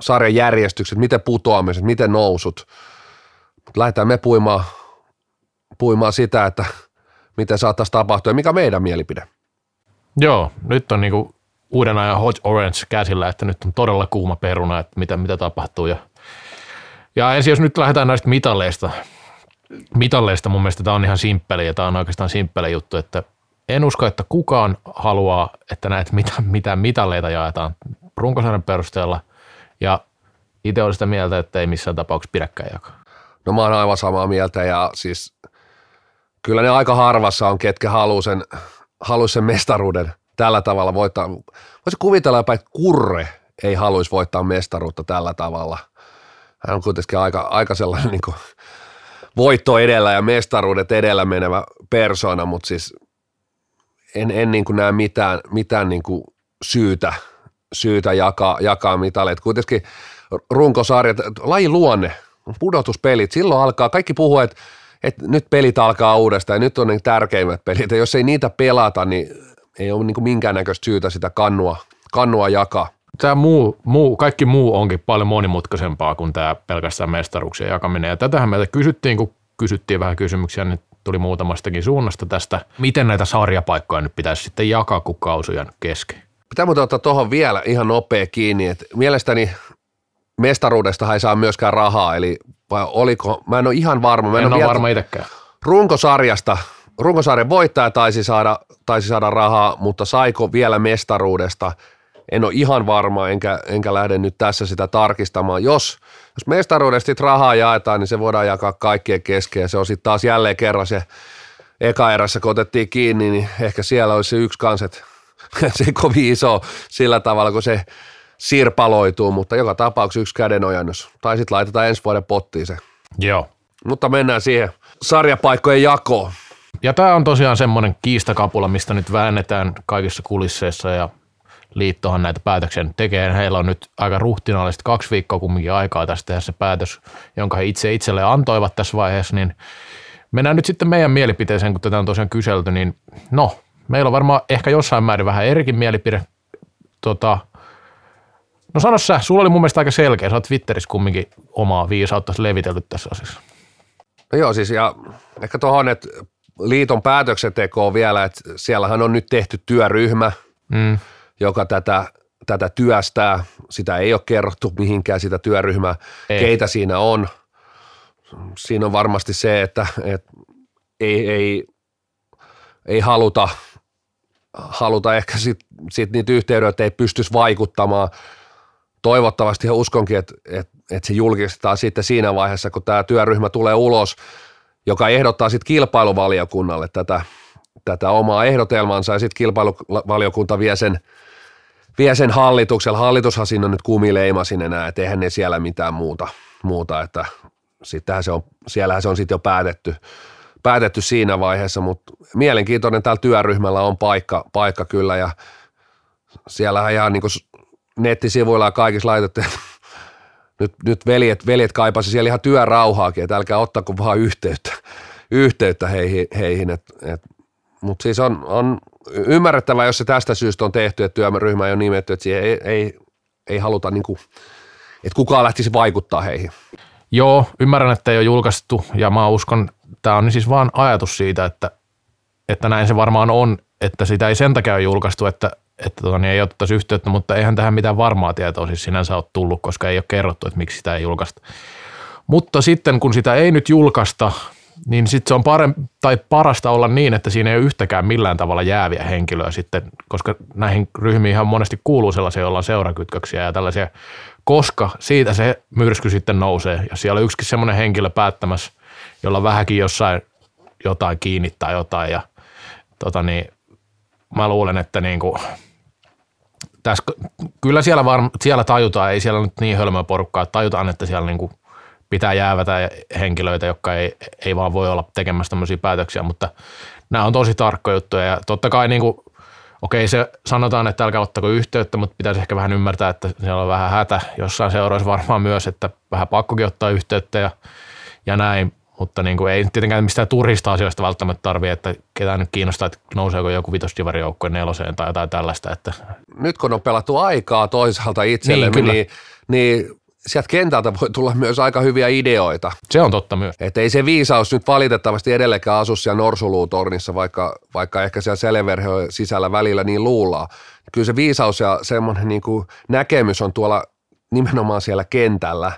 Speaker 2: sarjan järjestykset, miten putoamiset, miten nousut. Lähdetään me puimaan, puimaan sitä, että miten saattaisi tapahtua ja mikä meidän mielipide.
Speaker 3: Joo, nyt on niinku uuden ajan Hot Orange käsillä, että nyt on todella kuuma peruna, että mitä, mitä tapahtuu. Ja, ja ensin jos nyt lähdetään näistä mitalleista, mitalleista mun mielestä tämä on ihan simppeli ja tämä on oikeastaan simppeli juttu, että en usko, että kukaan haluaa, että näitä mitä, mitä mitalleita jaetaan runkosarjan perusteella ja itse olen sitä mieltä, että ei missään tapauksessa pidäkään jakaa.
Speaker 2: No mä oon aivan samaa mieltä ja siis kyllä ne aika harvassa on, ketkä haluaa sen, haluaa sen mestaruuden tällä tavalla voittaa. Voisi kuvitella jopa, että Kurre ei haluaisi voittaa mestaruutta tällä tavalla. Hän on kuitenkin aika, aika sellainen niin voitto edellä ja mestaruudet edellä menevä persona, mutta siis en, en niin kuin näe mitään, mitään niin kuin syytä, syytä jakaa, jakaa mitaleita. Kuitenkin runkosarjat, lajin luonne, pudotuspelit, silloin alkaa, kaikki puhuu, että, että nyt pelit alkaa uudestaan ja nyt on ne tärkeimmät pelit. Ja jos ei niitä pelata, niin ei ole niin minkäännäköistä syytä sitä kannua, kannua jakaa.
Speaker 3: Tämä muu, muu, kaikki muu onkin paljon monimutkaisempaa kuin tämä pelkästään mestaruuksien jakaminen. Ja tätähän meiltä kysyttiin, kun kysyttiin vähän kysymyksiä, niin tuli muutamastakin suunnasta tästä, miten näitä sarjapaikkoja nyt pitäisi sitten jakaa, kun kausujen kesken.
Speaker 2: Pitää muuten ottaa tuohon vielä ihan nopea kiinni, että mielestäni mestaruudesta ei saa myöskään rahaa, eli vai oliko, mä en ole ihan varma. Mä
Speaker 3: en, en
Speaker 2: ole
Speaker 3: varma itsekään.
Speaker 2: Runkosarjasta, runkosarjan voittaja taisi saada, taisi saada rahaa, mutta saiko vielä mestaruudesta? En ole ihan varma, enkä, enkä lähde nyt tässä sitä tarkistamaan. Jos, jos mestaruudesta rahaa jaetaan, niin se voidaan jakaa kaikkien kesken, ja se on sitten taas jälleen kerran se eka erässä, kun otettiin kiinni, niin ehkä siellä olisi se yksi kanset, <laughs> se ei kovin iso sillä tavalla, kun se sirpaloituu, mutta joka tapauksessa yksi kädenojannus. Tai sitten laitetaan ensi vuoden pottiin se.
Speaker 3: Joo.
Speaker 2: Mutta mennään siihen sarjapaikkojen jakoon.
Speaker 3: Ja tämä on tosiaan semmoinen kiistakapula, mistä nyt väännetään kaikissa kulisseissa ja liittohan näitä päätöksiä nyt tekee. Heillä on nyt aika ruhtinaallisesti kaksi viikkoa kumminkin aikaa tästä tehdä se päätös, jonka he itse itselle antoivat tässä vaiheessa, niin mennään nyt sitten meidän mielipiteeseen, kun tätä on tosiaan kyselty, niin no, meillä on varmaan ehkä jossain määrin vähän erikin mielipide. Tota, no sano sä, sulla oli mun mielestä aika selkeä, sä oot Twitterissä kumminkin omaa viisautta levitelty tässä asiassa.
Speaker 2: No joo, siis ja ehkä tuohon, että liiton päätöksentekoon vielä, että siellähän on nyt tehty työryhmä, mm. joka tätä, tätä työstää. Sitä ei ole kerrottu mihinkään sitä työryhmää, ei. keitä siinä on. Siinä on varmasti se, että, että ei, ei, ei haluta, haluta ehkä sit, sit niitä yhteydet ei pystyisi vaikuttamaan. Toivottavasti ja uskonkin, että, että, että se julkistetaan sitten siinä vaiheessa, kun tämä työryhmä tulee ulos, joka ehdottaa sitten kilpailuvaliokunnalle tätä, tätä omaa ehdotelmansa. Ja sitten kilpailuvaliokunta vie sen, vie sen hallituksella. Hallitushan siinä on nyt kumileimasin enää, että eihän ne siellä mitään muuta, muuta että sittenhän se on, siellähän se on sitten jo päätetty, päätetty siinä vaiheessa, mutta mielenkiintoinen tällä työryhmällä on paikka, paikka kyllä. Ja siellähän ihan niin kuin nettisivuilla ja kaikissa laitettu, nyt, nyt veljet, veljet kaipasi siellä ihan työrauhaakin, että älkää ottako vaan yhteyttä, yhteyttä heihin, heihin et, et, mutta siis on, on ymmärrettävää, jos se tästä syystä on tehty, että työryhmä on nimetty, että siihen ei, ei, ei haluta, niin kuin, että kukaan lähtisi vaikuttaa heihin.
Speaker 3: Joo, ymmärrän, että ei ole julkaistu ja mä uskon, tämä on siis vaan ajatus siitä, että, että näin se varmaan on, että sitä ei sen takia ole julkaistu, että, että tota, niin ei ottaisi yhteyttä, mutta eihän tähän mitään varmaa tietoa siis sinänsä ole tullut, koska ei ole kerrottu, että miksi sitä ei julkaista. Mutta sitten kun sitä ei nyt julkaista, niin sitten se on parempi, tai parasta olla niin, että siinä ei ole yhtäkään millään tavalla jääviä henkilöä sitten, koska näihin ryhmiin ihan monesti kuuluu sellaisia, joilla on seurakytköksiä ja tällaisia, koska siitä se myrsky sitten nousee. Ja siellä on yksikin semmoinen henkilö päättämässä, jolla vähänkin jossain jotain kiinnittää jotain ja tota niin, mä luulen, että niin kuin, tässä, kyllä siellä, varm, siellä tajutaan, ei siellä nyt niin hölmöä porukkaa, että tajutaan, että siellä niin kuin pitää jäävätä henkilöitä, jotka ei, ei vaan voi olla tekemässä tämmöisiä päätöksiä, mutta nämä on tosi tarkkoja juttuja ja totta kai niin kuin, okei se sanotaan, että älkää ottako yhteyttä, mutta pitäisi ehkä vähän ymmärtää, että siellä on vähän hätä. Jossain seuroissa varmaan myös, että vähän pakkokin ottaa yhteyttä ja, ja näin, mutta niin kuin ei tietenkään mistään turhista asioista välttämättä tarvitse, että ketään nyt kiinnostaa, että nouseeko joku vitosdivarijoukko neloseen tai jotain tällaista. Että.
Speaker 2: Nyt kun on pelattu aikaa toisaalta itselle, niin, niin, niin sieltä kentältä voi tulla myös aika hyviä ideoita.
Speaker 3: Se on totta myös.
Speaker 2: Että ei se viisaus nyt valitettavasti edelleenkään asu siellä Norsuluutornissa, vaikka, vaikka ehkä siellä Seleverho sisällä välillä niin luullaan. Kyllä se viisaus ja semmoinen niin kuin näkemys on tuolla nimenomaan siellä kentällä.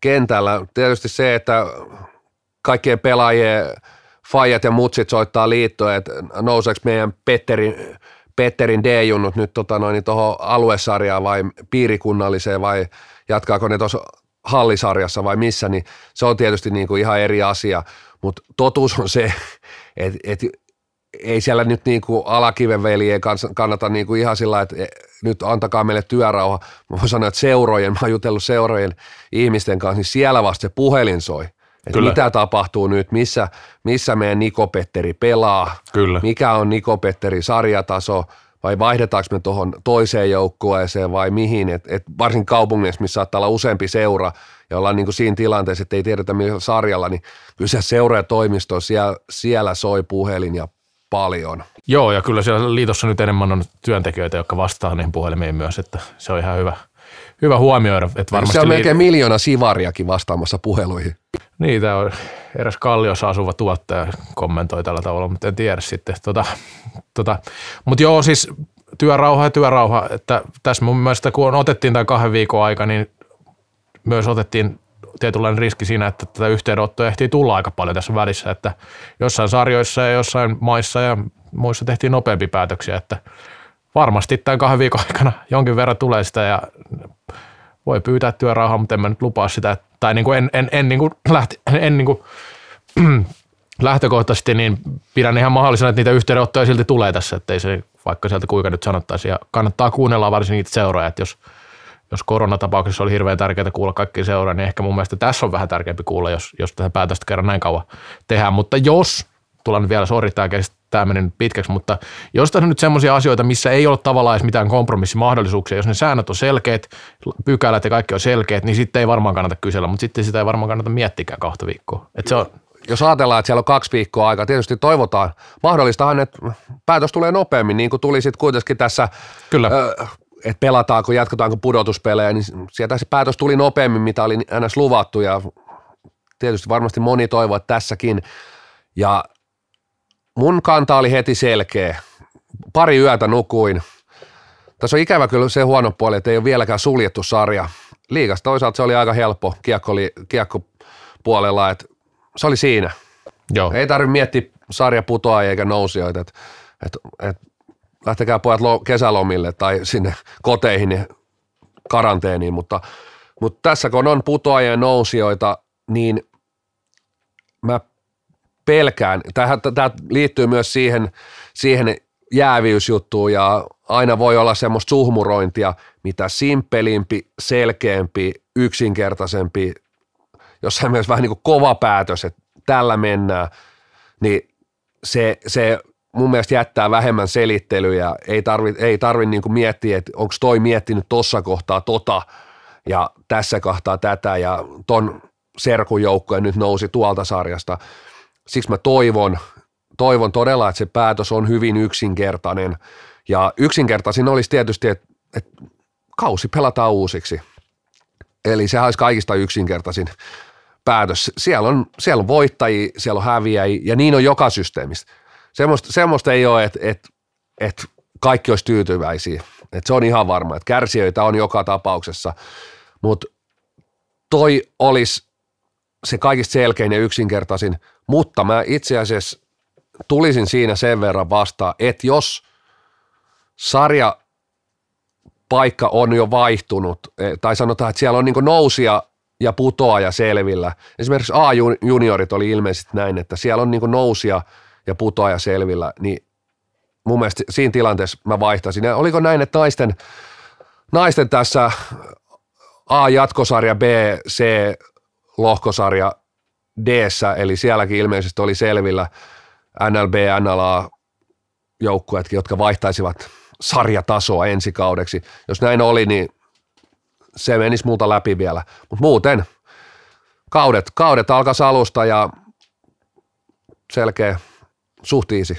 Speaker 2: kentällä. Tietysti se, että kaikkien pelaajien fajat ja mutsit soittaa liittoon, että nouseeko meidän Petterin, Petterin D-junnut nyt tota noin, tuohon aluesarjaan vai piirikunnalliseen vai jatkaako ne tuossa hallisarjassa vai missä, niin se on tietysti niin kuin ihan eri asia, mutta totuus on se, että, että ei siellä nyt niin kuin alakiven veljien kannata niin kuin ihan sillä että nyt antakaa meille työrauha. Mä voin sanoa, että seurojen, mä oon jutellut seurojen ihmisten kanssa, niin siellä vasta se puhelin soi
Speaker 3: Kyllä.
Speaker 2: mitä tapahtuu nyt, missä, missä meidän Niko-Petteri pelaa,
Speaker 3: Kyllä.
Speaker 2: mikä on Niko-Petteri sarjataso, vai vaihdetaanko me tuohon toiseen joukkueeseen vai mihin, et, et varsin kaupungeissa, missä saattaa olla useampi seura, ja ollaan niin kuin siinä tilanteessa, että ei tiedetä millä sarjalla, niin kyllä se seura ja toimisto, siellä, siellä soi puhelin ja paljon.
Speaker 3: Joo, ja kyllä siellä liitossa nyt enemmän on työntekijöitä, jotka vastaa niihin puhelimiin myös, että se on ihan hyvä, hyvä huomioida. Että varmasti
Speaker 2: se on
Speaker 3: liit-
Speaker 2: melkein miljoona sivariakin vastaamassa puheluihin.
Speaker 3: Niin, tämä on eräs Kalliossa asuva tuottaja kommentoi tällä tavalla, mutta en tiedä sitten. Tota, tota. Mutta joo, siis työrauha ja työrauha, että tässä mun mielestä kun otettiin tämä kahden viikon aika, niin myös otettiin tietynlainen riski siinä, että tätä yhteydenottoa ehtii tulla aika paljon tässä välissä, että jossain sarjoissa ja jossain maissa ja muissa tehtiin nopeampi päätöksiä, että varmasti tämän kahden viikon aikana jonkin verran tulee sitä ja voi pyytää työrauhaa, mutta en mä nyt lupaa sitä, että- tai niin kuin en, en, en, niin kuin lähti, en niin kuin, <clears throat> lähtökohtaisesti niin pidän ihan mahdollisena, että niitä yhteydenottoja silti tulee tässä, ettei se vaikka sieltä kuinka nyt sanottaisiin. Ja kannattaa kuunnella varsin niitä seuraajia, että jos, jos koronatapauksessa oli hirveän tärkeää kuulla kaikki seuraa, niin ehkä mun mielestä tässä on vähän tärkeämpi kuulla, jos, jos tätä päätöstä kerran näin kauan tehdään. Mutta jos, tullaan vielä, sori, tämä, tämä meni nyt pitkäksi, mutta jos tässä on nyt semmoisia asioita, missä ei ole tavallaan edes mitään kompromissimahdollisuuksia, jos ne säännöt on selkeät, pykälät ja kaikki on selkeät, niin sitten ei varmaan kannata kysellä, mutta sitten sitä ei varmaan kannata miettikään kahta viikkoa. Et se on,
Speaker 2: Jos ajatellaan, että siellä on kaksi viikkoa aikaa, tietysti toivotaan. Mahdollistahan, että päätös tulee nopeammin, niin kuin tuli sitten kuitenkin tässä,
Speaker 3: Kyllä.
Speaker 2: ö, että pelataanko, jatketaanko pudotuspelejä, niin sieltä se päätös tuli nopeammin, mitä oli ns. luvattu ja tietysti varmasti moni toivoo, että tässäkin. Ja mun kanta oli heti selkeä. Pari yötä nukuin. Tässä on ikävä kyllä se huono puoli, että ei ole vieläkään suljettu sarja. Liigassa toisaalta se oli aika helppo kiekko, kiekkopuolella, että se oli siinä.
Speaker 3: joo.
Speaker 2: Ei tarvitse miettiä sarja putoajia eikä nousijoita, että et, et, lähtekää pojat lo, kesälomille tai sinne koteihin niin karanteeniin, mutta, mutta tässä kun on putoajia ja nousijoita, niin mä pelkään, tämä liittyy myös siihen, siihen jääviysjuttuun ja aina voi olla semmoista suhmurointia, mitä simpelimpi, selkeämpi, yksinkertaisempi, jossain mielessä vähän niin kuin kova päätös, että tällä mennään, niin se, se mun mielestä jättää vähemmän selittelyjä, ei tarvi, ei tarvi niin kuin miettiä, että onko toi miettinyt tuossa kohtaa tota ja tässä kohtaa tätä ja ton serkun joukkoja nyt nousi tuolta sarjasta. Siksi mä toivon, toivon todella, että se päätös on hyvin yksinkertainen ja yksinkertaisin olisi tietysti, että, että kausi pelataan uusiksi. Eli se olisi kaikista yksinkertaisin päätös. Siellä on, siellä on voittajia, siellä on häviäjiä ja niin on joka systeemissä. Semmoista, semmoista ei ole, että, että, että kaikki olisi tyytyväisiä. Että se on ihan varma, että kärsijöitä on joka tapauksessa, mutta toi olisi se kaikista selkein ja yksinkertaisin, mutta mä itse asiassa tulisin siinä sen verran vastaan, että jos sarja paikka on jo vaihtunut, eh, tai sanotaan, että siellä on niin nousia ja putoaja selvillä. Esimerkiksi A-juniorit oli ilmeisesti näin, että siellä on niin nousia ja putoaja selvillä, niin mun mielestä siinä tilanteessa mä vaihtaisin. Ja oliko näin, että naisten, naisten tässä A-jatkosarja, B, C, lohkosarja d eli sielläkin ilmeisesti oli selvillä NLB, NLA joukkueetkin, jotka vaihtaisivat sarjatasoa ensi kaudeksi. Jos näin oli, niin se menisi multa läpi vielä. Mutta muuten kaudet, kaudet alkaisi alusta ja selkeä suht easy.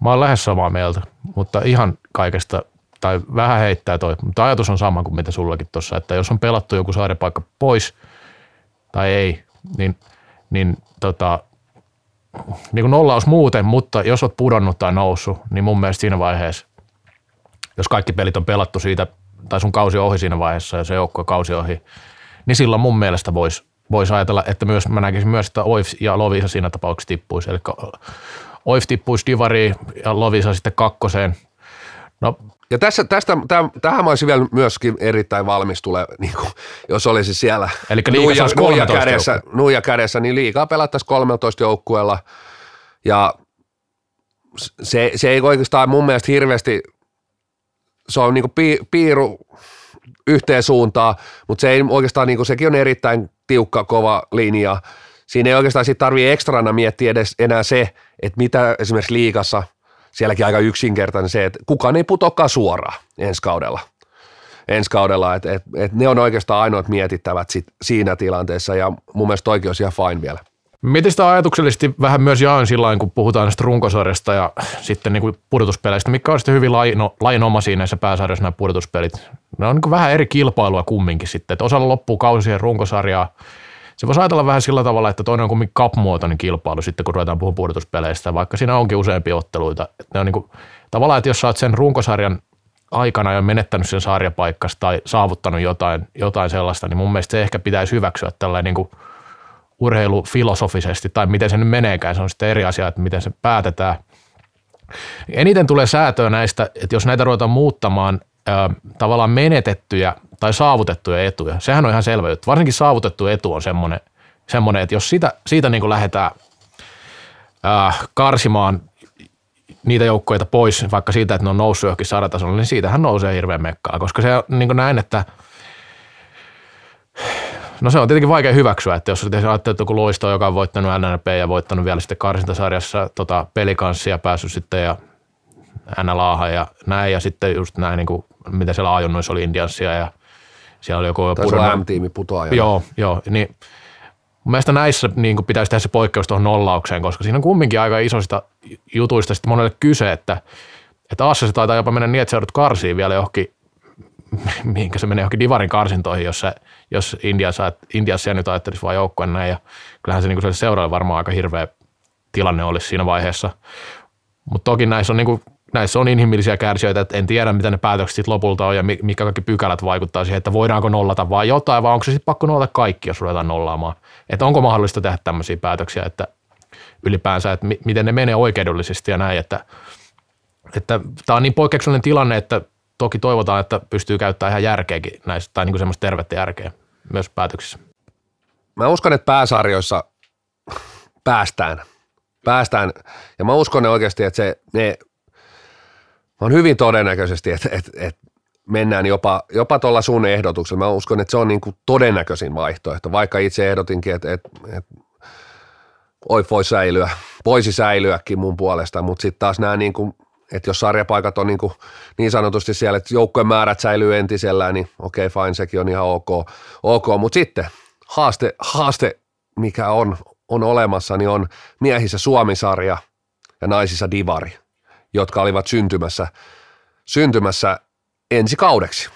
Speaker 3: Mä oon lähes samaa mieltä, mutta ihan kaikesta, tai vähän heittää toi, mutta ajatus on sama kuin mitä sullakin tuossa, että jos on pelattu joku saaripaikka pois tai ei, niin, niin tota, niin kuin nollaus muuten, mutta jos oot pudonnut tai noussut, niin mun mielestä siinä vaiheessa, jos kaikki pelit on pelattu siitä, tai sun kausi ohi siinä vaiheessa ja se joukko kausi ohi, niin silloin mun mielestä voisi vois ajatella, että myös, mä näkisin myös, että Oif ja Lovisa siinä tapauksessa tippuisi. Eli Oif tippuisi Divariin ja Lovisa sitten kakkoseen. No
Speaker 2: Ja tässä, tästä, täm, tähän mä olisin vielä myöskin erittäin valmis tulee, <laughs> niin kuin, jos olisi siellä nuija,
Speaker 3: olisi
Speaker 2: nuija,
Speaker 3: 13
Speaker 2: kädessä, nuija kädessä, niin liikaa pelattaisiin 13 joukkueella. Ja se, se ei oikeastaan mun mielestä hirveästi, se on niin kuin pi, piiru yhteen suuntaan, mutta se ei oikeastaan, niin kuin, sekin on erittäin tiukka, kova linja. siinä ei oikeastaan sit tarvii ekstrana miettiä edes enää se, että mitä esimerkiksi liikassa, sielläkin aika yksinkertainen se, että kukaan ei putokaan suoraan ensi kaudella. Ensi kaudella, että et, et ne on oikeastaan ainoat mietittävät sit siinä tilanteessa ja mun mielestä toikin olisi ihan fine vielä.
Speaker 3: Mietin sitä ajatuksellisesti vähän myös jaoin sillä kun puhutaan näistä runkosarjasta ja sitten niin kuin pudotuspeleistä, mikä on sitten hyvin laino, lainomaisia näissä pääsarjoissa nämä pudotuspelit. Ne on niin kuin vähän eri kilpailua kumminkin sitten, että osalla loppuu kausi siihen runkosarjaa. Se voisi ajatella vähän sillä tavalla, että toinen on kumminkin cup-muotoinen kilpailu sitten, kun ruvetaan puhumaan pudotuspeleistä, vaikka siinä onkin useampia otteluita. Ne on niin kuin, tavallaan, että jos sä oot sen runkosarjan aikana jo menettänyt sen sarjapaikkasta tai saavuttanut jotain, jotain sellaista, niin mun mielestä se ehkä pitäisi hyväksyä tällainen niin kuin – urheilufilosofisesti tai miten se nyt meneekään, se on sitten eri asia, että miten se päätetään. Eniten tulee säätöä näistä, että jos näitä ruvetaan muuttamaan tavallaan menetettyjä tai saavutettuja etuja, sehän on ihan selvä juttu. Varsinkin saavutettu etu on semmoinen, semmoinen että jos siitä, siitä niin kuin lähdetään ää, karsimaan niitä joukkoita pois, vaikka siitä, että ne on noussut johonkin sarjatasolle, niin siitähän nousee hirveän mekkaa, koska se on niin näin, että – No se on tietenkin vaikea hyväksyä, että jos ajattelee, että joku loisto, joka on voittanut NNP ja voittanut vielä sitten karsintasarjassa tota, pelikanssia päässyt sitten ja NLAhan ja näin ja sitten just näin, niin kuin, mitä siellä ajunnoissa oli Indianssia ja siellä oli joku...
Speaker 2: Olla M-tiimi putoaja.
Speaker 3: Joo, joo, niin mun mielestä näissä niin kuin pitäisi tehdä se poikkeus tuohon nollaukseen, koska siinä on kumminkin aika isoista jutuista sitten monelle kyse, että, että Aassa se taitaa jopa mennä niin, että se joudut karsiin vielä johonkin <laughs> mihinkä se menee johonkin divarin karsintoihin, jos, se, jos Indiassa, Indiassa nyt ajattelisi vain joukkueen näin. Ja kyllähän se, niin se seuraajalle varmaan aika hirveä tilanne olisi siinä vaiheessa. Mutta toki näissä on, niin kuin, näissä on inhimillisiä kärsijöitä, että en tiedä, mitä ne päätökset sit lopulta on ja mikä kaikki pykälät vaikuttaa siihen, että voidaanko nollata vai jotain, vai onko se sitten pakko nollata kaikki, jos ruvetaan nollaamaan. Että onko mahdollista tehdä tämmöisiä päätöksiä, että ylipäänsä, että miten ne menee oikeudellisesti ja näin, että että tämä on niin poikkeuksellinen tilanne, että toki toivotaan, että pystyy käyttämään ihan järkeäkin näistä, tai niin kuin semmoista tervettä järkeä myös päätöksissä.
Speaker 2: Mä uskon, että pääsarjoissa päästään. Päästään. Ja mä uskon oikeasti, että se, ne on hyvin todennäköisesti, että, että, että mennään jopa, jopa tuolla sun ehdotuksella. Mä uskon, että se on niin kuin todennäköisin vaihtoehto, vaikka itse ehdotinkin, että, että, että oi voi säilyä, voisi säilyäkin mun puolesta, mutta sitten taas nämä niin kuin että jos sarjapaikat on niin, kuin, niin sanotusti siellä, että joukkojen määrät säilyy entisellään, niin okei, okay, fine, sekin on ihan ok. ok. Mutta sitten haaste, haaste, mikä on, on olemassa, niin on miehissä Suomisarja ja naisissa Divari, jotka olivat syntymässä, syntymässä ensi kaudeksi.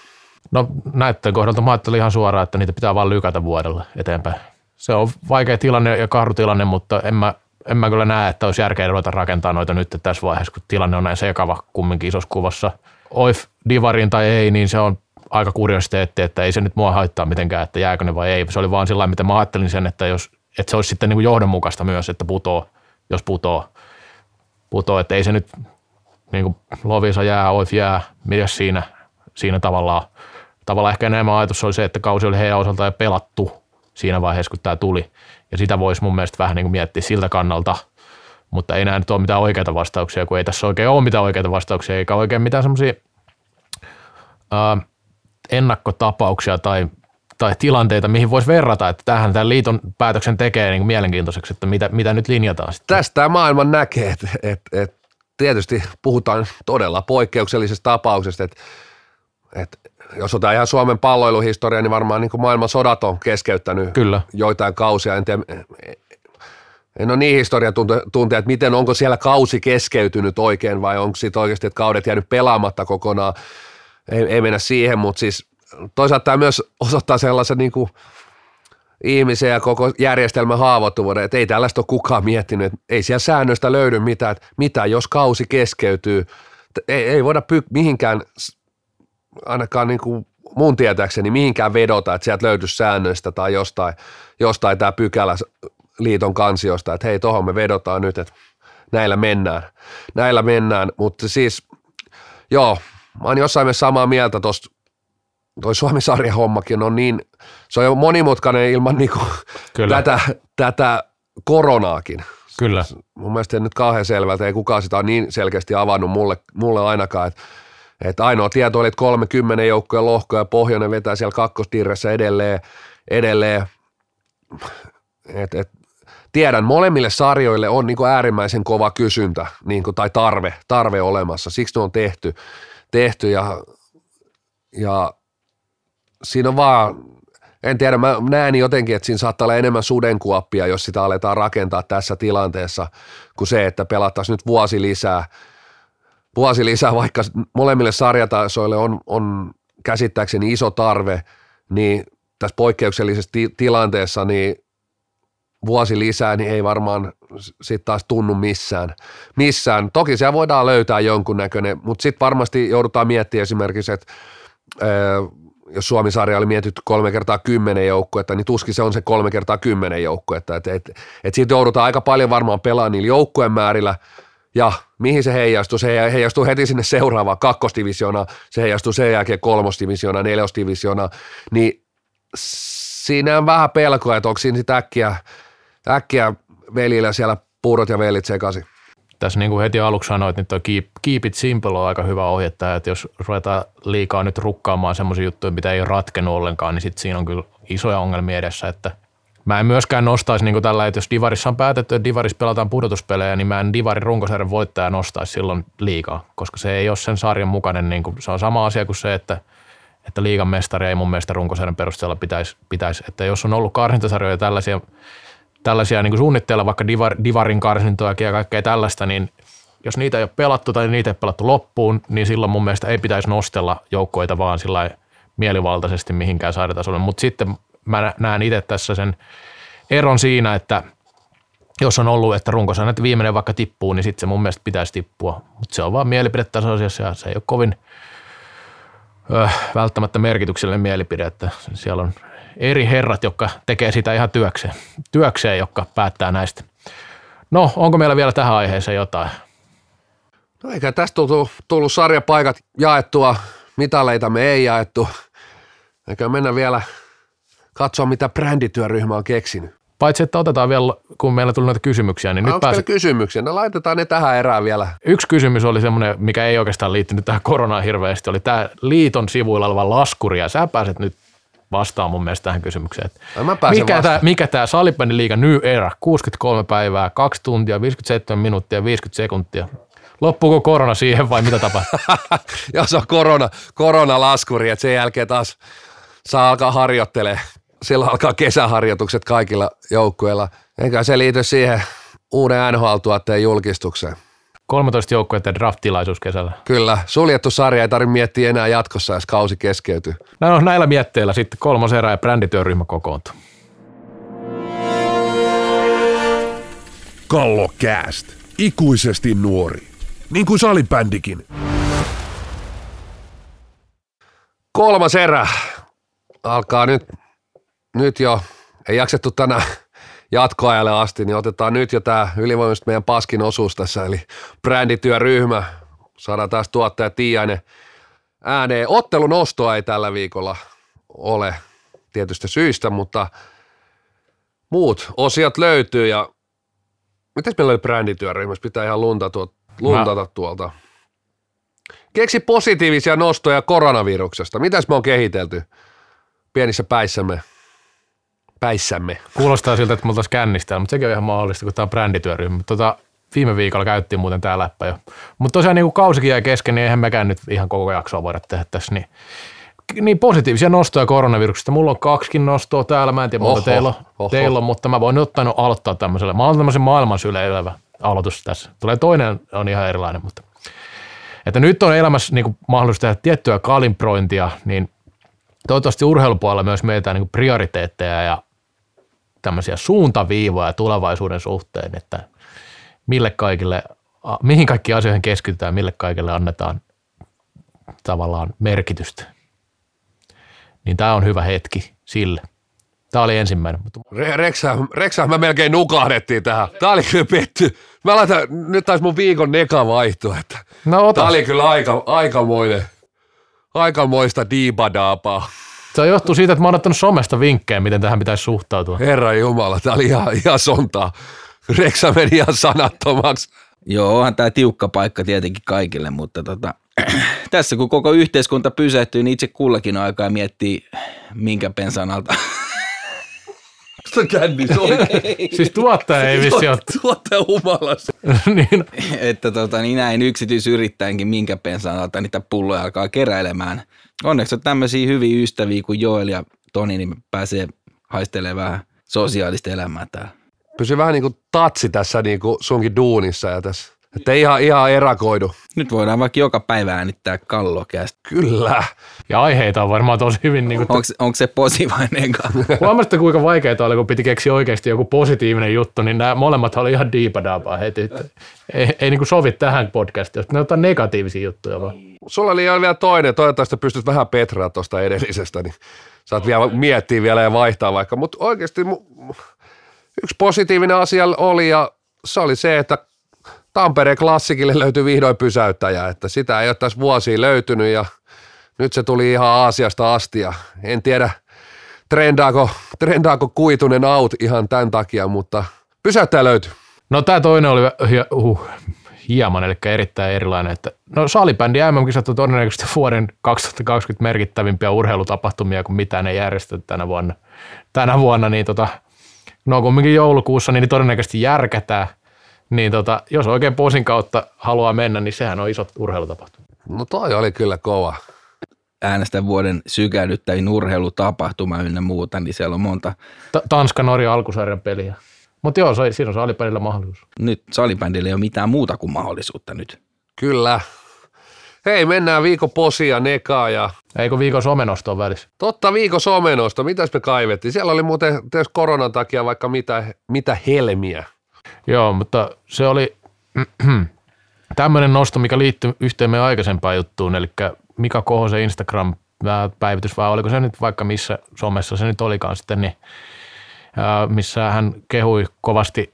Speaker 3: No näiden kohdalta mä ajattelin ihan suoraan, että niitä pitää vaan lykätä vuodella eteenpäin. Se on vaikea tilanne ja kahrutilanne, mutta en mä en mä kyllä näe, että olisi järkeä ruveta rakentaa noita nyt tässä vaiheessa, kun tilanne on näin sekava kumminkin isossa kuvassa. Oif divarin tai ei, niin se on aika kuriositeetti, että ei se nyt mua haittaa mitenkään, että jääkö ne vai ei. Se oli vaan sillä mitä mä ajattelin sen, että, jos, että se olisi sitten niin kuin johdonmukaista myös, että putoo, jos putoo. putoo että ei se nyt niin kuin Lovisa jää, Oif jää, mitä siinä, siinä tavallaan. Tavallaan ehkä enemmän ajatus oli se, että kausi oli heidän jo pelattu siinä vaiheessa, kun tämä tuli. Ja sitä voisi mun mielestä vähän niin kuin miettiä siltä kannalta, mutta ei näin nyt ole mitään oikeita vastauksia, kun ei tässä oikein ole mitään oikeita vastauksia, eikä oikein mitään semmoisia ennakkotapauksia tai, tai tilanteita, mihin voisi verrata, että tähän tämän liiton päätöksen tekee niin kuin mielenkiintoiseksi, että mitä, mitä nyt linjataan sitten.
Speaker 2: Tästä maailman näkee, että, että, että tietysti puhutaan todella poikkeuksellisesta tapauksesta, että, että jos otetaan ihan Suomen palloiluhistoria, niin varmaan niin kuin maailman sodat on keskeyttänyt
Speaker 3: Kyllä.
Speaker 2: joitain kausia. En, tiedä, en ole niin historian tunteja, että miten onko siellä kausi keskeytynyt oikein vai onko sitten oikeasti, että kaudet jäänyt pelaamatta kokonaan. Ei, ei mennä siihen, mutta siis toisaalta tämä myös osoittaa sellaisen niin kuin ihmisen ja koko järjestelmän haavoittuvuuden, että ei tällaista ole kukaan miettinyt, että ei siellä säännöstä löydy mitään, että mitä jos kausi keskeytyy. Ei, ei voida py- mihinkään ainakaan niin kuin mun tietääkseni mihinkään vedota, että sieltä löytyisi säännöistä tai jostain, jostain tämä pykälä liiton kansiosta, että hei, tohon me vedotaan nyt, että näillä mennään. Näillä mennään, mutta siis joo, mä oon jossain mielessä samaa mieltä tuosta, toi Suomi-sarja hommakin on niin, se on jo monimutkainen ilman niinku Kyllä. Tätä, tätä koronaakin.
Speaker 3: Kyllä.
Speaker 2: Mun mielestä nyt kauhean selvältä, ei kukaan sitä ole niin selkeästi avannut mulle, mulle ainakaan, että että ainoa tieto oli, että 30 joukkoja lohkoja, Pohjoinen vetää siellä kakkostirressä edelleen, edelleen. Et, et, tiedän, molemmille sarjoille on niin kuin äärimmäisen kova kysyntä niin kuin, tai tarve, tarve olemassa. Siksi ne on tehty, tehty ja, ja siinä on vaan, en tiedä, mä näen jotenkin, että siinä saattaa olla enemmän sudenkuoppia, jos sitä aletaan rakentaa tässä tilanteessa, kuin se, että pelattaisiin nyt vuosi lisää, vuosi lisää, vaikka molemmille sarjatasoille on, on käsittääkseni iso tarve, niin tässä poikkeuksellisessa ti- tilanteessa niin vuosi lisää, niin ei varmaan sitten taas tunnu missään. missään. Toki siellä voidaan löytää jonkunnäköinen, mutta sitten varmasti joudutaan miettimään esimerkiksi, että jos Suomi-sarja oli mietitty kolme kertaa kymmenen joukkuetta, niin tuskin se on se kolme kertaa kymmenen joukkuetta. Et, et, et siitä joudutaan aika paljon varmaan pelaamaan niillä joukkueen määrillä, ja mihin se heijastuu? Se heijastuu heti sinne seuraavaan kakkosdivisioonaan, se heijastuu sen jälkeen kolmosdivisioonaan, nelosdivisioonaan, niin siinä on vähän pelkoa, että onko siinä sitten äkkiä, äkkiä velillä siellä puurot ja velit sekaisin.
Speaker 3: Tässä niin kuin heti aluksi sanoit, niin tuo keep, keep it simple on aika hyvä ohje että jos ruvetaan liikaa nyt rukkaamaan semmoisia juttuja, mitä ei ole ratkennut ollenkaan, niin sitten siinä on kyllä isoja ongelmia edessä, että Mä en myöskään nostaisi niin tällä, että jos Divarissa on päätetty, että Divaris pelataan pudotuspelejä, niin mä en Divarin runkosarjan voittaja nostaisi silloin liikaa, koska se ei ole sen sarjan mukainen. Niin kuin, se on sama asia kuin se, että että liigan mestari ei mun mielestä runkosarjan perusteella pitäisi, pitäisi. Että jos on ollut karsintasarjoja tällaisia, tällaisia niin suunnitteilla, vaikka divar, Divarin karsintoja ja kaikkea tällaista, niin jos niitä ei ole pelattu tai niitä ei ole pelattu loppuun, niin silloin mun mielestä ei pitäisi nostella joukkoita vaan sillä mielivaltaisesti mihinkään sairatasolle. Mutta sitten mä näen itse tässä sen eron siinä, että jos on ollut, että runkosarjat viimeinen vaikka tippuu, niin sitten se mun mielestä pitäisi tippua. Mutta se on vaan mielipidetasoisia ja se ei ole kovin – ö, välttämättä merkityksellinen mielipide, että siellä on eri herrat, jotka tekee sitä ihan työkseen, työkseen jotka päättää näistä. No, onko meillä vielä tähän aiheeseen jotain?
Speaker 2: No eikä tästä tullut, tullut sarjapaikat jaettua, mitaleita me ei jaettu. Eikä mennä vielä katsoa, mitä brändityöryhmä on keksinyt.
Speaker 3: Paitsi, että otetaan vielä, kun meillä tuli noita kysymyksiä, niin
Speaker 2: nyt pääset... kysymyksiä? No laitetaan ne tähän erään vielä.
Speaker 3: Yksi kysymys oli semmoinen, mikä ei oikeastaan liittynyt tähän koronaan hirveästi, oli tämä liiton sivuilla oleva laskuri, ja sä pääset nyt vastaan mun mielestä tähän kysymykseen.
Speaker 2: No, mä
Speaker 3: mikä, tämä, mikä tämä Salibändin liiga New Era, 63 päivää, 2 tuntia, 57 minuuttia, 50 sekuntia. Loppuuko korona siihen vai mitä tapahtuu? <laughs>
Speaker 2: Jos on korona, koronalaskuri, että sen jälkeen taas saa alkaa harjoittelemaan silloin alkaa kesäharjoitukset kaikilla joukkueilla. Eikä se liity siihen uuden NHL-tuotteen julkistukseen.
Speaker 3: 13 joukkueiden draft-tilaisuus kesällä.
Speaker 2: Kyllä, suljettu sarja ei tarvitse miettiä enää jatkossa, jos kausi keskeytyy.
Speaker 3: No, näillä mietteillä sitten kolmas erä ja brändityöryhmä kokoontuu.
Speaker 1: Kallo Cast. Ikuisesti nuori. Niin kuin salibändikin.
Speaker 2: Kolmas erä alkaa nyt nyt jo, ei jaksettu tänään jatkoajalle asti, niin otetaan nyt jo tämä ylivoimaisesti meidän paskin osuus tässä, eli brändityöryhmä. Saadaan taas tuottaja Tiiainen ääneen. Ottelun ostoa ei tällä viikolla ole tietystä syistä, mutta muut osiot löytyy ja mitäs meillä oli brändityöryhmässä? Pitää ihan luntata, luntata Mä... tuolta. Keksi positiivisia nostoja koronaviruksesta. Mitäs me on kehitelty pienissä päissämme? Päissämme.
Speaker 3: Kuulostaa siltä, että me oltaisiin kännistä, mutta sekin on ihan mahdollista, kun tämä on brändityöryhmä. Tota, viime viikolla käyttiin muuten tämä läppä jo. Mutta tosiaan niin kausikin jäi kesken, niin eihän mekään nyt ihan koko jaksoa voida tehdä tässä. Niin, niin positiivisia nostoja koronaviruksesta. Mulla on kaksikin nostoa täällä, mä en tiedä oho, teillä, on, teillä on, mutta mä voin ottaa no aloittaa tämmöisellä. Mä olen tämmöisen maailman syleilevä aloitus tässä. Tulee toinen, on ihan erilainen, mutta että nyt on elämässä niin mahdollista tehdä tiettyä kalibrointia, niin toivottavasti urheilupuolella myös meitä niin prioriteetteja ja tämmöisiä suuntaviivoja tulevaisuuden suhteen, että mille kaikille, mihin kaikki asioihin keskitytään, mille kaikille annetaan tavallaan merkitystä. Niin tämä on hyvä hetki sille. Tämä oli ensimmäinen.
Speaker 2: Reksa, Reksa, mä melkein nukahdettiin tähän. Tämä oli kyllä petty. Mä laitan, nyt taisi mun viikon neka vaihto. Että no, Tämä oli kyllä aika, aikamoinen, aikamoista diibadaapaa.
Speaker 3: Se johtuu siitä, että mä oon ottanut somesta vinkkejä, miten tähän pitäisi suhtautua.
Speaker 2: Herra Jumala, tää oli ihan, ihan sontaa. Reksa meni ihan sanattomaksi.
Speaker 4: Joo, onhan tämä tiukka paikka tietenkin kaikille, mutta tota, <clears throat> tässä kun koko yhteiskunta pysähtyy, niin itse kullakin on aikaa miettiä, minkä pensan alta
Speaker 2: Tossa kännissä oikein. <laughs>
Speaker 3: Siis tuottaja ei vissi ole.
Speaker 2: Tuottaja humalassa. <laughs>
Speaker 3: niin,
Speaker 4: että tota, niin näin yksityisyrittäjänkin minkä pensaan alta niitä pulloja alkaa keräilemään. Onneksi on tämmöisiä hyviä ystäviä kuin Joel ja Toni, niin pääsee haistelemaan vähän sosiaalista elämää täällä.
Speaker 2: Pysy vähän niin kuin tatsi tässä niin kuin sunkin duunissa ja tässä. Että ei ihan, ihan erakoidu.
Speaker 4: Nyt voidaan vaikka joka päivä äänittää kallokästä.
Speaker 2: Kyllä.
Speaker 3: ja aiheita on varmaan tosi hyvin. Niin kuin,
Speaker 4: Onko se posi vai nega? <laughs>
Speaker 3: Huomasitte, kuinka vaikeaa oli, kun piti keksiä oikeasti joku positiivinen juttu, niin nämä molemmat oli ihan diipadaapaa heti. Että ei, ei niin kuin sovi tähän podcastiin, ne ottaa negatiivisia juttuja vaan.
Speaker 2: Sulla oli vielä toinen, toivottavasti pystyt vähän petraa tuosta edellisestä, niin saat vielä miettiä vielä ja vaihtaa vaikka. Mutta oikeasti mu- yksi positiivinen asia oli ja se oli se, että Tampereen klassikille löytyi vihdoin pysäyttäjä, että sitä ei ole tässä vuosia löytynyt ja nyt se tuli ihan Aasiasta asti ja en tiedä trendaako, trendaako kuitunen out ihan tämän takia, mutta pysäyttäjä löytyi.
Speaker 3: No tämä toinen oli uh, hieman, eli erittäin erilainen. Että, no salibändi MM-kisat on todennäköisesti vuoden 2020 merkittävimpiä urheilutapahtumia, kun mitään ei järjestetty tänä vuonna. Tänä vuonna, niin tota, no kumminkin joulukuussa, niin todennäköisesti järkätään. Niin tota, jos oikein posin kautta haluaa mennä, niin sehän on isot urheilutapahtuma.
Speaker 2: No toi oli kyllä kova.
Speaker 4: Äänestä vuoden sykähdyttävin urheilutapahtuma ynnä muuta, niin siellä on monta.
Speaker 3: Ta- Tanska-Norja alkusarjan peliä. Mutta joo, se, siinä on salibändillä mahdollisuus.
Speaker 4: Nyt salibändillä ei ole mitään muuta kuin mahdollisuutta nyt.
Speaker 2: Kyllä. Hei, mennään viikon posia nekaa ja
Speaker 3: Eikö viikon somenosto on välissä?
Speaker 2: totta viikon somenosta, mitäs me kaivettiin? Siellä oli muuten tietysti koronan takia vaikka mitä, mitä helmiä.
Speaker 3: Joo, mutta se oli <clears throat> tämmöinen nosto, mikä liittyy yhteen meidän aikaisempaan juttuun, eli Mika Kohosen Instagram-päivitys, vai oliko se nyt vaikka missä somessa se nyt olikaan sitten, niin, missä hän kehui kovasti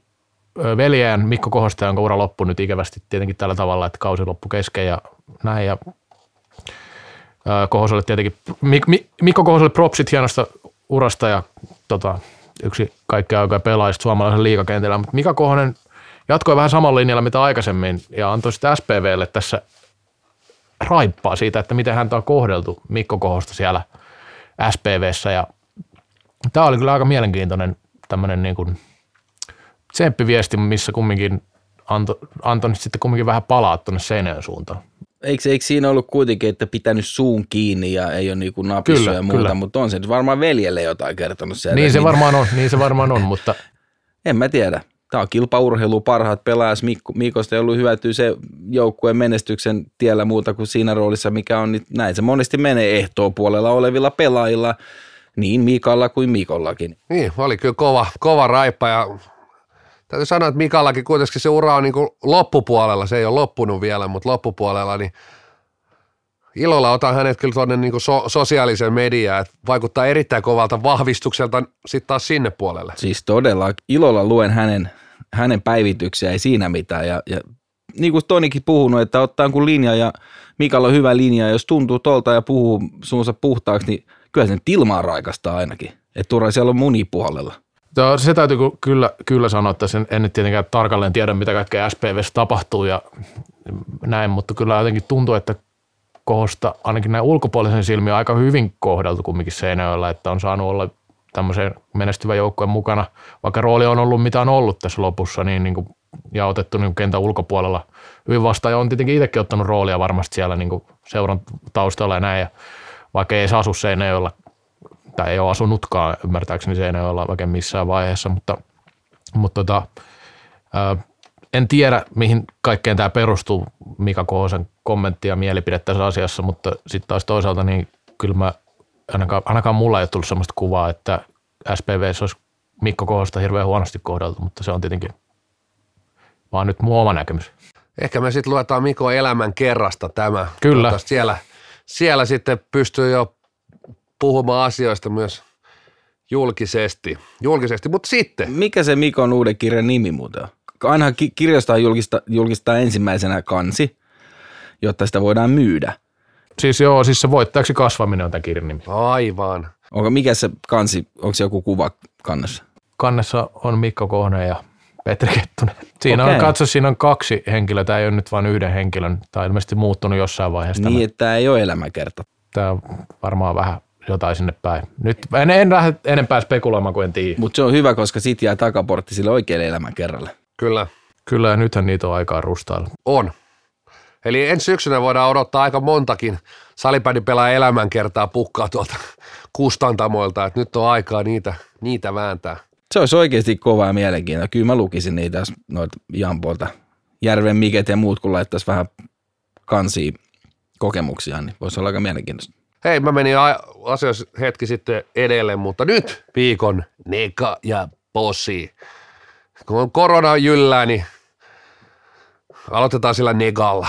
Speaker 3: ö, veljään Mikko Kohosta, jonka ura loppui nyt ikävästi tietenkin tällä tavalla, että kausi loppui kesken ja näin. Ja, ää, Kohoselle tietenkin, Mik, Mi- Mikko Kohoselle propsit hienosta urasta ja tota, yksi kaikkea aikaa pelaajista suomalaisen liikakentällä, mutta Mika Kohonen jatkoi vähän samalla linjalla mitä aikaisemmin ja antoi sitten SPVlle tässä raippaa siitä, että miten häntä on kohdeltu Mikko Kohosta siellä SPVssä ja tämä oli kyllä aika mielenkiintoinen tämmöinen niin kuin tsemppiviesti, missä kumminkin antoi, nyt sitten kumminkin vähän palaa tuonne Seinäjön suuntaan.
Speaker 4: Eikö, eikö siinä ollut kuitenkin, että pitänyt suun kiinni ja ei ole niinku napissa
Speaker 3: Kyllä,
Speaker 4: ja muuta,
Speaker 3: kyllä.
Speaker 4: mutta on se nyt varmaan veljelle jotain kertonut siellä.
Speaker 3: Niin se varmaan on, niin se varmaan on, mutta <laughs>
Speaker 4: En mä tiedä. Tämä on kilpaurheilu, parhaat pelaajat. Mikko, Mikosta ei ollut hyötyä se joukkueen menestyksen tiellä muuta kuin siinä roolissa, mikä on. Niin näin se monesti menee ehtoa puolella olevilla pelaajilla, niin Mikalla kuin Mikollakin.
Speaker 2: Niin, oli kyllä kova, kova raippa ja täytyy sanoa, että Mikallakin kuitenkin se ura on niin kuin loppupuolella, se ei ole loppunut vielä, mutta loppupuolella, niin ilolla otan hänet kyllä tuonne niin so, sosiaalisen mediaan, että vaikuttaa erittäin kovalta vahvistukselta sitten taas sinne puolelle.
Speaker 4: Siis todella ilolla luen hänen, hänen päivityksiä, ei siinä mitään. Ja, ja niin kuin Tonikin puhunut, että ottaa kun linja ja Mikalla on hyvä linja, ja jos tuntuu tolta ja puhuu suunsa puhtaaksi, niin kyllä sen tilmaa raikastaa ainakin. Että turha siellä on munipuolella.
Speaker 3: Joo, se täytyy ky- kyllä, kyllä sanoa, että sen, en nyt tietenkään tarkalleen tiedä, mitä kaikkea SPVssä tapahtuu ja näin, mutta kyllä jotenkin tuntuu, että Kohosta ainakin näin ulkopuolisen silmiä aika hyvin kohdeltu kumminkin Seinäjoella, että on saanut olla tämmöisen menestyvän joukkueen mukana, vaikka rooli on ollut mitä on ollut tässä lopussa, niin, niin kuin, ja otettu niin kentän ulkopuolella hyvin vastaan, ja on tietenkin itsekin ottanut roolia varmasti siellä niin kuin seuran taustalla ja näin, ja vaikka ei edes asu Seinäjoella, tai ei ole asunutkaan ymmärtääkseni Seinäjoella oikein missään vaiheessa, mutta, mutta tota, ää, en tiedä, mihin kaikkeen tämä perustuu, Mika Kohosen kommentti ja mielipide tässä asiassa, mutta sitten taas toisaalta niin kyllä mä, ainakaan, ainakaan mulla ei ole tullut sellaista kuvaa, että SPVssä olisi Mikko Kohosta hirveän huonosti kohdeltu, mutta se on tietenkin vaan nyt mun oma näkemys.
Speaker 2: Ehkä me sitten luetaan Mikon elämän kerrasta tämä.
Speaker 3: Kyllä.
Speaker 2: Toivottavasti Siellä, siellä sitten pystyy jo puhumaan asioista myös julkisesti. julkisesti. Mutta sitten,
Speaker 4: Mikä se Mikon uuden kirjan nimi muuten on? Aina ki- kirjasta julkista, julkistaa ensimmäisenä kansi, jotta sitä voidaan myydä.
Speaker 3: Siis joo, siis se voittajaksi kasvaminen on tämä kirjan nimi.
Speaker 2: aivan.
Speaker 4: Onko mikä se kansi, onko se joku kuva kannessa?
Speaker 3: kannessa on Mikko Kohne ja Petri Kettunen. Siinä
Speaker 4: Okei.
Speaker 3: on, katso, siinä on kaksi henkilöä, tämä ei ole nyt vain yhden henkilön, tämä on ilmeisesti muuttunut jossain vaiheessa.
Speaker 4: Niin, että tämä ei ole elämäkerta.
Speaker 3: Tämä on varmaan vähän jotain sinne päin. Nyt en, en lähde enempää spekuloimaan kuin en tiedä.
Speaker 4: Mutta se on hyvä, koska sit jää takaportti sille oikealle elämän kerralle.
Speaker 2: Kyllä,
Speaker 3: Kyllä, ja nythän niitä on aikaa rustailla.
Speaker 2: on. Eli ensi syksynä voidaan odottaa aika montakin salibändin pelaa elämänkertaa pukkaa tuolta <laughs> kustantamoilta, että nyt on aikaa niitä, niitä vääntää.
Speaker 4: Se olisi oikeasti kovaa ja mielenkiintoista. Kyllä mä lukisin niitä, noita Jampoilta, Järven Miket ja muut, kun laittaisi vähän kansia kokemuksia, niin voisi olla aika mielenkiintoista.
Speaker 2: Hei, mä menin asioissa hetki sitten edelle, mutta nyt viikon neka ja posi. Kun on korona jyllää, niin aloitetaan sillä negalla.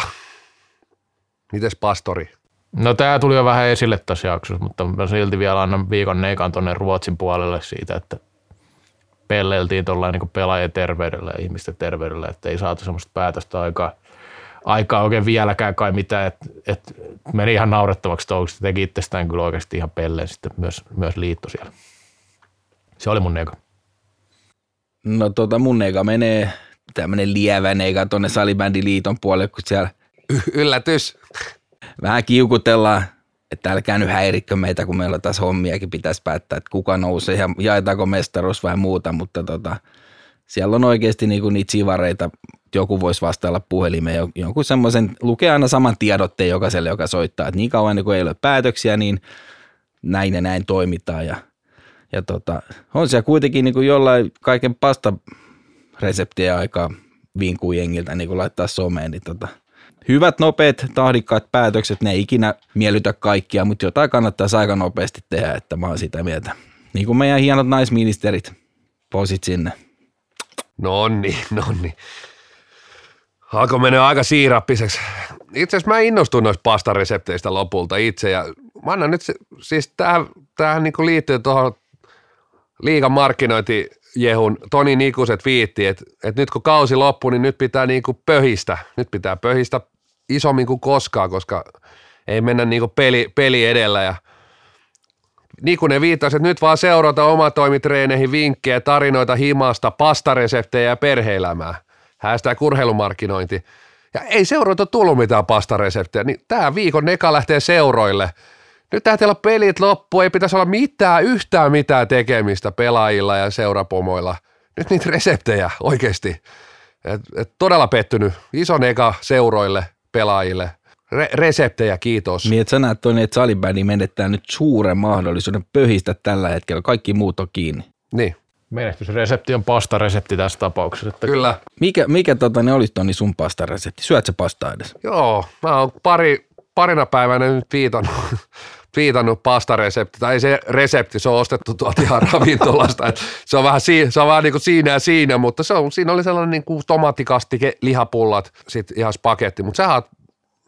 Speaker 2: Mites pastori?
Speaker 3: No tämä tuli jo vähän esille tässä jaksossa, mutta mä silti vielä annan viikon neikan tuonne Ruotsin puolelle siitä, että pelleiltiin tuolla niin pelaajien terveydellä ja ihmisten terveydellä, että ei saatu semmoista päätöstä aikaa, aikaa oikein vieläkään kai mitään, että, että meni ihan naurettavaksi touhuksi, teki itsestään kyllä oikeasti ihan pelleen sitten myös, myös liitto siellä. Se oli mun neka.
Speaker 4: No tota mun neiga menee tämmönen lievä neiga tonne Salibändiliiton puolelle, kun siellä
Speaker 2: yllätys.
Speaker 4: vähän kiukutellaan, että älkää nyt häirikkö meitä, kun meillä taas hommiakin pitäisi päättää, että kuka nousee ja jaetaanko mestaruus vai muuta, mutta tota, siellä on oikeasti niinku niitä sivareita, joku voisi vastailla puhelimeen, jo- jonkun semmoisen, lukee aina saman tiedotteen jokaiselle, joka soittaa, että niin kauan kun ei ole päätöksiä, niin näin ja näin toimitaan ja, ja tota, on siellä kuitenkin niin kuin jollain kaiken pasta reseptiä aikaa vinkuu jengiltä niin kuin laittaa someen, niin tota, hyvät, nopeat, tahdikkaat päätökset, ne ei ikinä miellytä kaikkia, mutta jotain kannattaa aika nopeasti tehdä, että mä oon sitä mieltä. Niin kuin meidän hienot naisministerit, posit sinne.
Speaker 2: Nonni, nonni. Alkoi mennä aika siirappiseksi. Itse asiassa mä innostuin noista pastaresepteistä lopulta itse ja mä annan nyt se, siis tähän, tähän niin liittyy tuohon liigan markkinointijehun Toni Nikuset viitti, että, että nyt kun kausi loppuu, niin nyt pitää niin kuin pöhistä. Nyt pitää pöhistä isommin kuin koskaan, koska ei mennä niin kuin peli, peli edellä ja Nikunen viittasi, että nyt vaan seurata omatoimitreeneihin vinkkejä, tarinoita himasta, pastareseptejä ja perheelämää. Häästää kurheilumarkkinointi. Ja ei seuroilta tullut mitään pastareseptejä, niin tämä viikon neka lähtee seuroille. Nyt täytyy olla pelit loppu, ei pitäisi olla mitään, yhtään mitään tekemistä pelaajilla ja seurapomoilla. Nyt niitä reseptejä oikeasti. Et, et todella pettynyt. Iso neka seuroille, pelaajille. Re- reseptejä, kiitos.
Speaker 4: Niin, että sä näet toinen, että salibändi menettää nyt suuren mahdollisuuden pöhistä tällä hetkellä. Kaikki muut on kiinni.
Speaker 2: Niin,
Speaker 3: Menestysresepti on pastaresepti tässä tapauksessa. Että
Speaker 2: kyllä.
Speaker 4: Mikä, mikä tota, ne olisi Toni sun pastaresepti? Syöt sä pastaa edes?
Speaker 2: Joo, mä oon pari, parina päivänä nyt viitannut, <laughs> viitannut pastaresepti, tai ei se resepti, se on ostettu tuolta ihan <laughs> ravintolasta, Et se on vähän, si, se on vähän niin kuin siinä ja siinä, mutta se on, siinä oli sellainen niin kuin tomaattikastike, lihapullat, sitten ihan spagetti, mutta sä oot,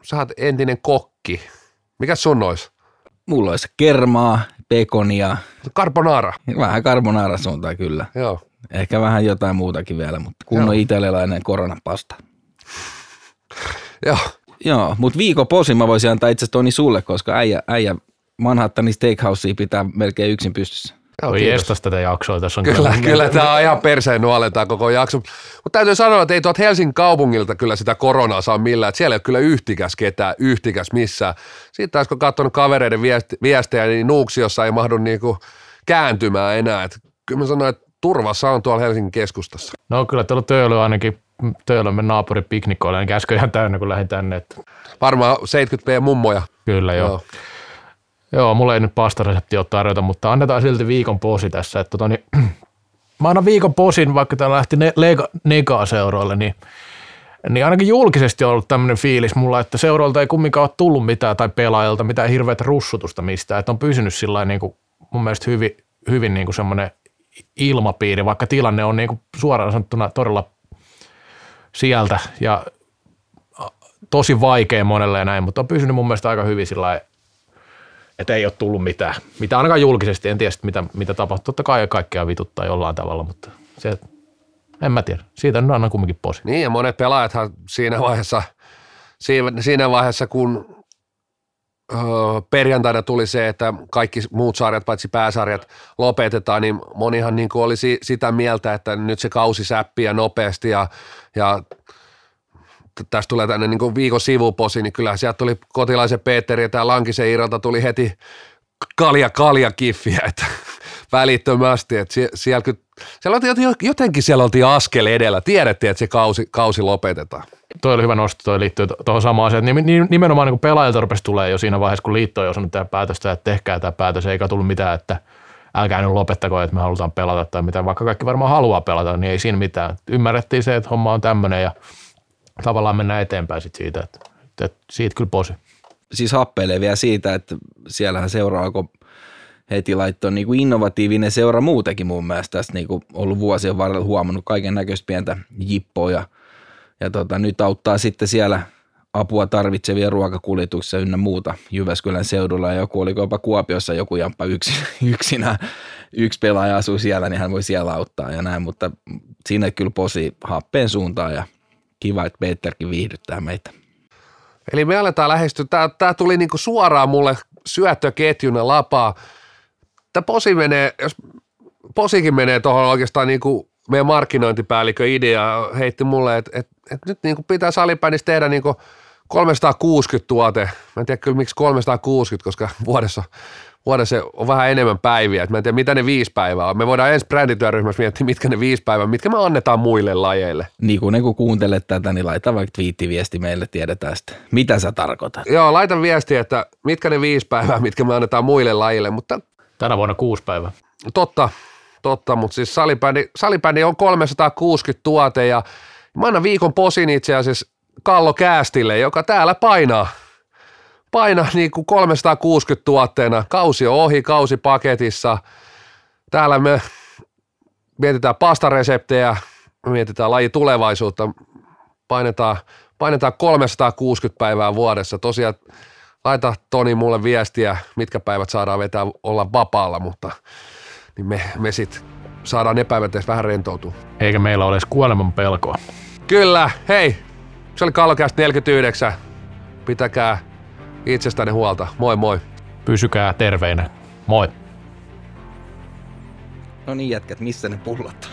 Speaker 2: sä oot entinen kokki. Mikä sun ois?
Speaker 4: Mulla olisi kermaa, pekonia,
Speaker 2: Carbonara.
Speaker 4: vähän carbonara suuntaan kyllä.
Speaker 2: Joo.
Speaker 4: Ehkä vähän jotain muutakin vielä, mutta kunnon
Speaker 2: Joo.
Speaker 4: italialainen koronapasta.
Speaker 2: Joo.
Speaker 4: Joo, mutta viikon posi mä voisin antaa itse asiassa Toni sulle, koska äijä, äijä Manhattanin Steakhousea pitää melkein yksin pystyssä.
Speaker 2: Joo,
Speaker 3: Oi
Speaker 2: kiitos.
Speaker 3: jestas tätä jaksoa. Tässä on
Speaker 2: Kyllä, kyllä tämä on ihan perseen nuolentaa koko jakso. Mutta täytyy sanoa, että ei tuolta Helsingin kaupungilta kyllä sitä koronaa saa millään. Että siellä ei ole kyllä yhtikäs ketään, yhtikäs missään. Sitten taas kun katsonut kavereiden viestejä, niin Nuuksiossa ei mahdu niinku kääntymään enää. Et kyllä mä sanoin, että turvassa on tuolla Helsingin keskustassa.
Speaker 3: No kyllä tuolla Töölö ainakin, Töölömme naapuri piknikoilla, niin käskö ihan täynnä, kun lähdin tänne. Että
Speaker 2: Varmaan 70p mummoja.
Speaker 3: kyllä joo. joo. Joo, mulla ei nyt pastaresepti ole tarjota, mutta annetaan silti viikon posi tässä. Että tota, niin, <clears throat> mä annan viikon posin, vaikka täällä lähti ne, lega, negaa seuroille, niin, niin ainakin julkisesti on ollut tämmöinen fiilis mulla, että seuroilta ei kumminkaan ole tullut mitään tai pelaajilta mitään hirveätä russutusta mistään. Että on pysynyt sillä niin kuin, mun mielestä hyvin, hyvin niin kuin semmoinen ilmapiiri, vaikka tilanne on niin kuin suoraan sanottuna todella sieltä ja tosi vaikea monelle ja näin, mutta on pysynyt mun mielestä aika hyvin sillä että ei ole tullut mitään. Mitä ainakaan julkisesti, en tiedä mitä, mitä tapahtuu. Totta kai kaikkea vituttaa jollain tavalla, mutta se, en mä tiedä. Siitä nyt annan kumminkin posi.
Speaker 2: Niin ja monet pelaajathan siinä vaiheessa, siinä, vaiheessa kun perjantaina tuli se, että kaikki muut sarjat paitsi pääsarjat lopetetaan, niin monihan niin kuin oli si, sitä mieltä, että nyt se kausi säppiä nopeasti ja, ja tästä tulee tänne niin viikon sivuposi, niin kyllä sieltä tuli kotilaisen Petteri ja tämä Lankisen Iralta tuli heti kalja, kalja kiffiä, että <laughs> välittömästi, että sie, siellä, kyllä, siellä oltiin, jotenkin siellä oltiin askel edellä, tiedettiin, että se kausi, kausi lopetetaan.
Speaker 3: Toi oli hyvä nosto, toi liittyy tuohon samaan asiaan. Nimenomaan niin pelaajilta rupesi tulee jo siinä vaiheessa, kun liitto on osannut tehdä päätöstä, että tehkää tämä päätös, eikä tullut mitään, että älkää nyt lopettako, että me halutaan pelata tai mitä, vaikka kaikki varmaan haluaa pelata, niin ei siinä mitään. Ymmärrettiin se, että homma on tämmöinen ja tavallaan mennään eteenpäin sit siitä, että, että siitä kyllä posi.
Speaker 4: Siis happeilee vielä siitä, että siellähän seuraako heti laittoi niin kuin innovatiivinen seura muutenkin mun mielestä tässä niin kuin ollut vuosien varrella huomannut kaiken näköistä pientä jippoa ja, ja tota, nyt auttaa sitten siellä apua tarvitsevia ruokakuljetuksia ynnä muuta Jyväskylän seudulla ja joku oli jopa Kuopiossa joku jamppa yksin, <laughs> yksinä, yksi pelaaja asuu siellä, niin hän voi siellä auttaa ja näin, mutta siinä kyllä posi happeen suuntaan ja kiva, että Peterkin viihdyttää meitä.
Speaker 2: Eli me aletaan lähestyä, tämä, tämä tuli niinku suoraan mulle syöttöketjuna lapaa. Tämä posi menee, jos posikin menee tuohon oikeastaan niinku meidän markkinointipäällikö idea heitti mulle, että, että, että nyt niinku pitää salipäänissä tehdä niinku 360 tuote. Mä en tiedä kyllä miksi 360, koska vuodessa vuodessa on vähän enemmän päiviä. Et mä en tiedä, mitä ne viisi päivää on. Me voidaan ensi brändityöryhmässä miettiä, mitkä ne viisi päivää, mitkä me annetaan muille lajeille.
Speaker 4: Niin kun, kun kuuntelet tätä, niin laita vaikka twiittiviesti meille, tiedetään sitä. Mitä sä tarkoitat?
Speaker 2: Joo, laita viesti, että mitkä ne viisi päivää, mitkä me annetaan muille lajeille, mutta...
Speaker 3: Tänä vuonna kuusi päivää.
Speaker 2: Totta, totta, mutta siis salibändi, salibändi on 360 tuote ja mä annan viikon posin itse asiassa Kallo Käästille, joka täällä painaa paina niin kuin 360 tuotteena. Kausi on ohi, kausi paketissa. Täällä me mietitään pastareseptejä, mietitään laji tulevaisuutta, painetaan, painetaan 360 päivää vuodessa. Tosiaan laita Toni mulle viestiä, mitkä päivät saadaan vetää olla vapaalla, mutta niin me, me sitten saadaan ne päivät edes vähän rentoutua.
Speaker 3: Eikä meillä ole edes kuoleman pelkoa.
Speaker 2: Kyllä, hei, se oli Kallokäst 49. Pitäkää itsestäni huolta. Moi moi.
Speaker 3: Pysykää terveinä. Moi.
Speaker 4: No niin jätkät, missä ne pullot?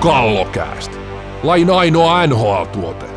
Speaker 1: Kallokääst. Lain ainoa NHL-tuote.